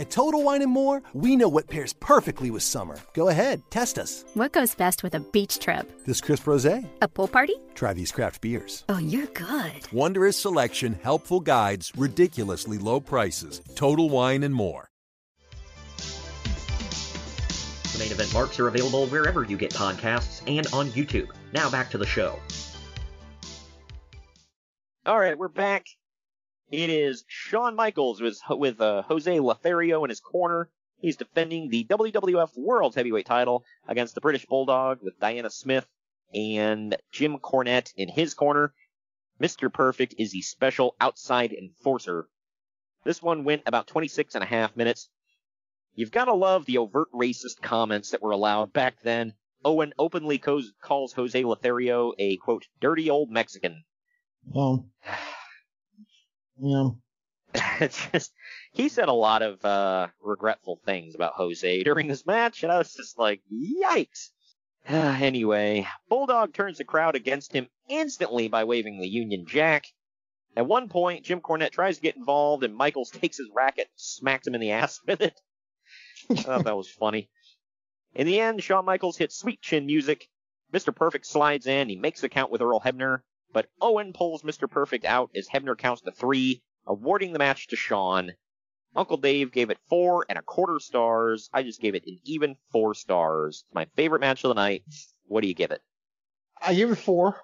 At Total Wine and More, we know what pairs perfectly with summer. Go ahead, test us. What goes best with a beach trip? This crisp rosé. A pool party? Try these craft beers. Oh, you're good. Wondrous selection, helpful guides, ridiculously low prices. Total Wine and More. The main event marks are available wherever you get podcasts and on YouTube. Now back to the show. All right, we're back. It is Shawn Michaels with with uh, Jose Lothario in his corner. He's defending the WWF World Heavyweight Title against the British Bulldog with Diana Smith and Jim Cornette in his corner. Mr. Perfect is the special outside enforcer This one went about 26 and a half minutes. You've got to love the overt racist comments that were allowed back then. Owen openly calls, calls Jose Lothario a, quote, dirty old Mexican. Um, yeah. just, he said a lot of uh, regretful things about Jose during this match, and I was just like, yikes. anyway, Bulldog turns the crowd against him instantly by waving the Union Jack. At one point, Jim Cornette tries to get involved, and Michaels takes his racket, and smacks him in the ass with it. I thought that was funny. In the end, Shawn Michaels hits sweet chin music. Mr. Perfect slides in. He makes the count with Earl Hebner, but Owen pulls Mr. Perfect out as Hebner counts to three, awarding the match to Shawn. Uncle Dave gave it four and a quarter stars. I just gave it an even four stars. It's my favorite match of the night. What do you give it? I gave it four.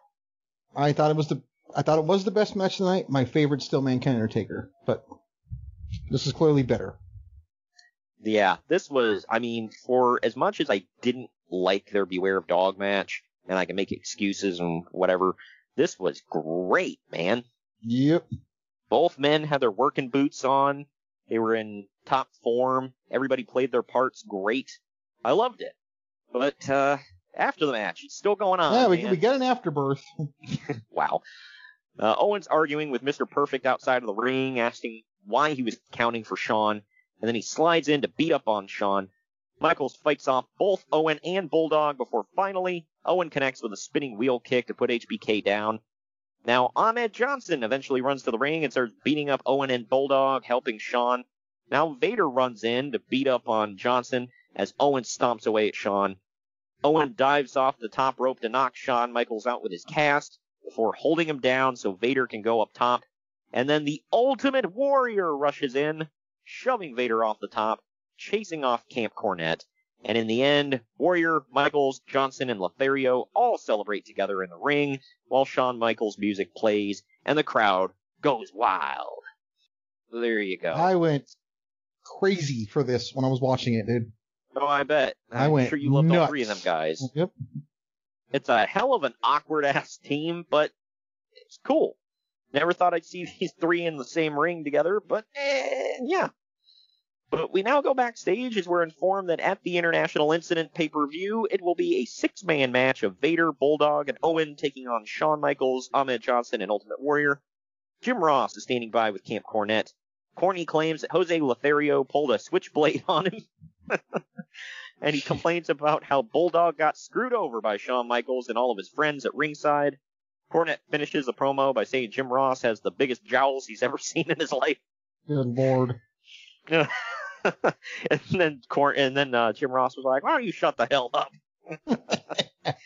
I thought it was the I thought it was the best match of the night. My favorite still Mankind Undertaker, but this is clearly better. Yeah, this was, I mean, for as much as I didn't like their Beware of Dog match, and I can make excuses and whatever, this was great, man. Yep. Both men had their working boots on. They were in top form. Everybody played their parts great. I loved it. But, uh, after the match, it's still going on. yeah, we, man. we get an afterbirth. wow. Uh, Owens arguing with Mr. Perfect outside of the ring, asking why he was counting for Shawn, and then he slides in to beat up on Shawn. Michaels fights off both Owen and Bulldog before finally Owen connects with a spinning wheel kick to put HBK down. Now Ahmed Johnson eventually runs to the ring and starts beating up Owen and Bulldog, helping Shawn. Now Vader runs in to beat up on Johnson as Owen stomps away at Shawn. Owen dives off the top rope to knock Shawn Michaels out with his cast before holding him down so Vader can go up top. And then the Ultimate Warrior rushes in, shoving Vader off the top, chasing off Camp Cornette. And in the end, Warrior, Michaels, Johnson, and Lothario all celebrate together in the ring while Shawn Michaels' music plays and the crowd goes wild. There you go. I went crazy for this when I was watching it, dude. Oh, I bet. I'm I went sure you loved all three of them guys. Yep. It's a hell of an awkward ass team, but it's cool. Never thought I'd see these three in the same ring together, but eh, yeah. But we now go backstage as we're informed that at the International Incident pay-per-view, it will be a six-man match of Vader, Bulldog, and Owen taking on Shawn Michaels, Ahmed Johnson, and Ultimate Warrior. Jim Ross is standing by with Camp Cornette. Corny claims that Jose Lothario pulled a switchblade on him. and he complains about how Bulldog got screwed over by Shawn Michaels and all of his friends at ringside. Cornette finishes the promo by saying Jim Ross has the biggest jowls he's ever seen in his life. Good lord. and then Corn and then uh, Jim Ross was like, "Why don't you shut the hell up?"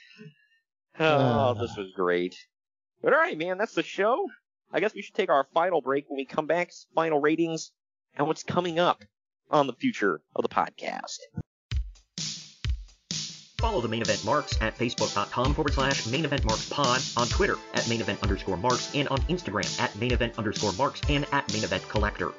oh, this was great. But all right, man, that's the show. I guess we should take our final break when we come back. Final ratings and what's coming up on the future of the podcast. Follow the main event marks at facebook.com forward slash main event marks pod, on Twitter at main event underscore marks, and on Instagram at main event underscore marks and at main event collector.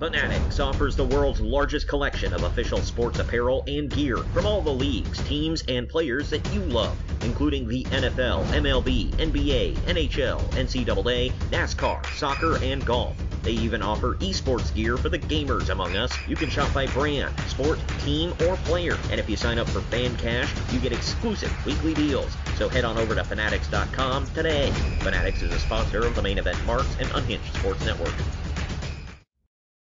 Fanatics offers the world's largest collection of official sports apparel and gear from all the leagues, teams, and players that you love, including the NFL, MLB, NBA, NHL, NCAA, NASCAR, soccer, and golf. They even offer esports gear for the gamers among us. You can shop by brand, sport, team, or player. And if you sign up for Fan Cash, you get exclusive weekly deals. So head on over to Fanatics.com today. Fanatics is a sponsor of the main event Marks and Unhinged Sports Network.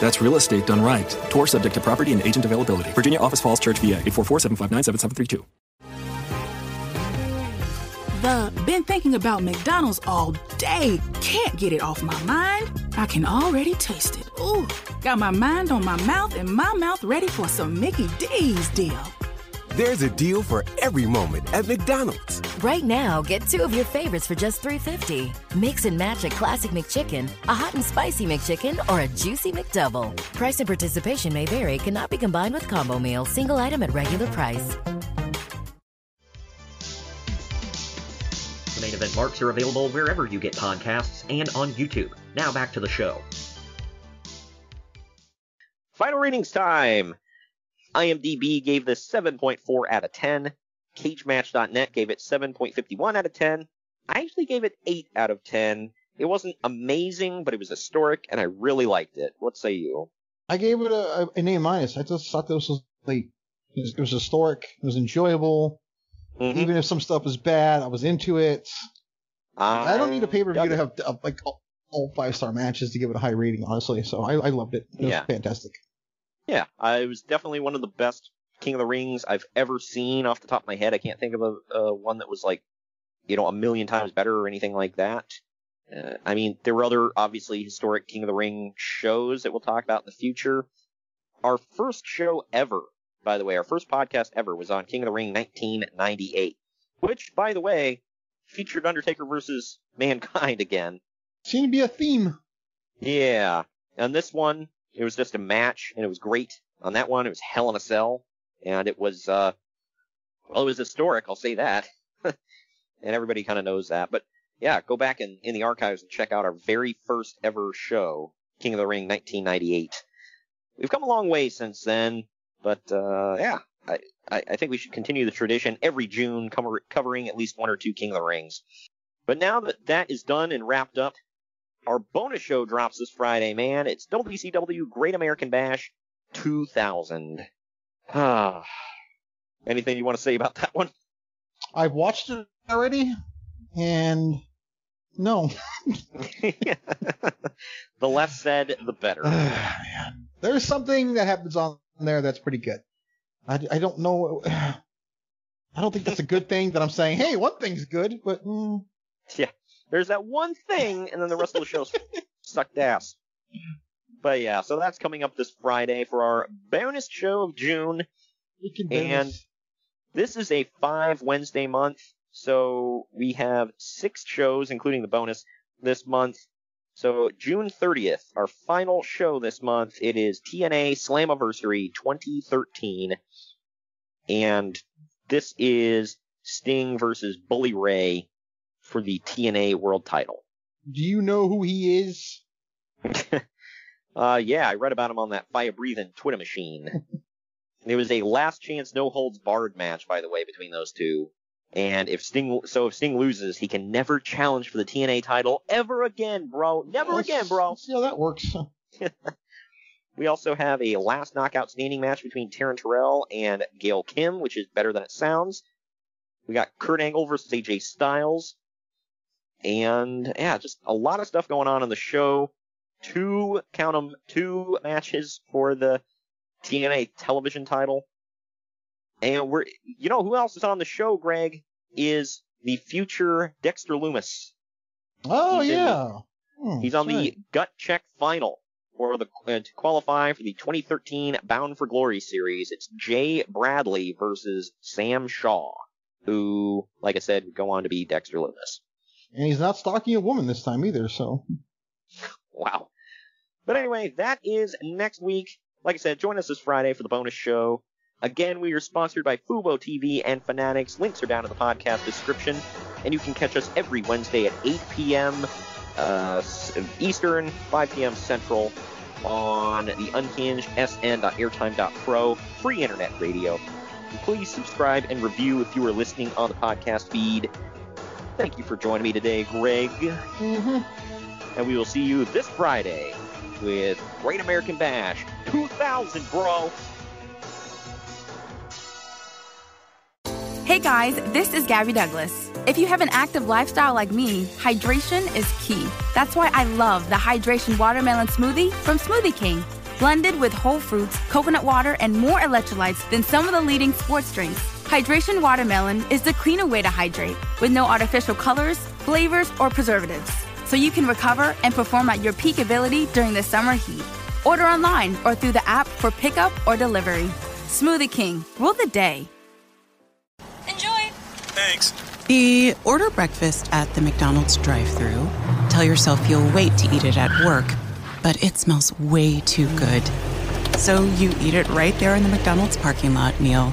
That's real estate done right. Tour subject to property and agent availability. Virginia Office Falls Church, VA 844 759 7732. The been thinking about McDonald's all day. Can't get it off my mind. I can already taste it. Ooh, got my mind on my mouth and my mouth ready for some Mickey D's deal. There's a deal for every moment at McDonald's. Right now, get two of your favorites for just $3.50. Mix and match a classic McChicken, a hot and spicy McChicken, or a juicy McDouble. Price and participation may vary, cannot be combined with combo meal, single item at regular price. The main event marks are available wherever you get podcasts and on YouTube. Now back to the show. Final ratings time. IMDb gave this 7.4 out of 10. CageMatch.net gave it 7.51 out of 10. I actually gave it 8 out of 10. It wasn't amazing, but it was historic, and I really liked it. What say you? I gave it a, an A minus. I just thought this was like it was, historic. It was enjoyable. Mm-hmm. Even if some stuff was bad, I was into it. I don't need a pay per view to have uh, like all, all five star matches to give it a high rating, honestly. So I, I loved it. It was Yeah. fantastic. Yeah, I, it was definitely one of the best King of the Rings I've ever seen off the top of my head. I can't think of a, a one that was like, you know, a million times better or anything like that. Uh, I mean, there were other obviously historic King of the Ring shows that we'll talk about in the future. Our first show ever, by the way, our first podcast ever was on King of the Ring 1998, which, by the way, featured Undertaker versus Mankind again. Seemed to be a theme. Yeah. and this one, it was just a match, and it was great. On that one, it was Hell in a Cell, and it was, uh, well, it was historic, I'll say that. and everybody kind of knows that. But yeah, go back in, in the archives and check out our very first ever show, King of the Ring 1998. We've come a long way since then, but, uh, yeah, I, I, think we should continue the tradition every June cover, covering at least one or two King of the Rings. But now that that is done and wrapped up, our bonus show drops this Friday, man. It's WCW Great American Bash 2000. Ah. Anything you want to say about that one? I've watched it already, and no. The less said, the better. There's something that happens on there that's pretty good. I, I don't know. I don't think that's a good thing that I'm saying, hey, one thing's good, but mm, Yeah. There's that one thing, and then the rest of the show's sucked ass. But yeah, so that's coming up this Friday for our bonus show of June. And this is a five Wednesday month, so we have six shows, including the bonus, this month. So June 30th, our final show this month, it is TNA Slammiversary 2013. And this is Sting versus Bully Ray for the TNA World title. do you know who he is? Uh, yeah, I read about him on that fire breathing Twitter machine. it was a last chance no holds barred match, by the way, between those two. And if Sting, so if Sting loses, he can never challenge for the TNA title ever again, bro. Never Let's- again, bro. let's see how that works. We also have a last knockout standing match between Taryn Terrell and Gail Kim, which is better than it sounds. We got Kurt Angle versus AJ Styles. And yeah, just a lot of stuff going on in the show. Two, count 'em, two matches for the TNA television title. And we're, you know, who else is on the show, Greg, is the future Dexter Lumis. Oh He's in yeah. Hmm, He's on that's the gut check final for the uh, to qualify for the 2013 Bound for Glory series. It's Jay Bradley versus Sam Shaw, who, like I said, would go on to be Dexter Lumis. And he's not stalking a woman this time either. So Wow. But anyway, that is next week. Like I said, join us this Friday for the bonus show. Again, we are sponsored by Fubo TV and Fanatics. Links are down in the podcast description. And you can catch us every Wednesday at 8 p.m. Uh, Eastern, 5 p.m. Central on the unhinged sn.airtime.pro free internet radio. Please subscribe and review if you are listening on the podcast feed. Thank you for joining me today, Greg. Mm-hmm. And we will see you this Friday with Great American Bash 2000, bro. Hey guys, this is Gabby Douglas. If you have an active lifestyle like me, hydration is key. That's why I love the Hydration Watermelon Smoothie from Smoothie King. Blended with whole fruits, coconut water, and more electrolytes than some of the leading sports drinks. Hydration Watermelon is the cleaner way to hydrate, with no artificial colors, flavors, or preservatives. So you can recover and perform at your peak ability during the summer heat. Order online or through the app for pickup or delivery. Smoothie King, rule the day. Enjoy! Thanks. The order breakfast at the McDonald's drive thru Tell yourself you'll wait to eat it at work, but it smells way too good. So you eat it right there in the McDonald's parking lot meal.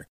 there.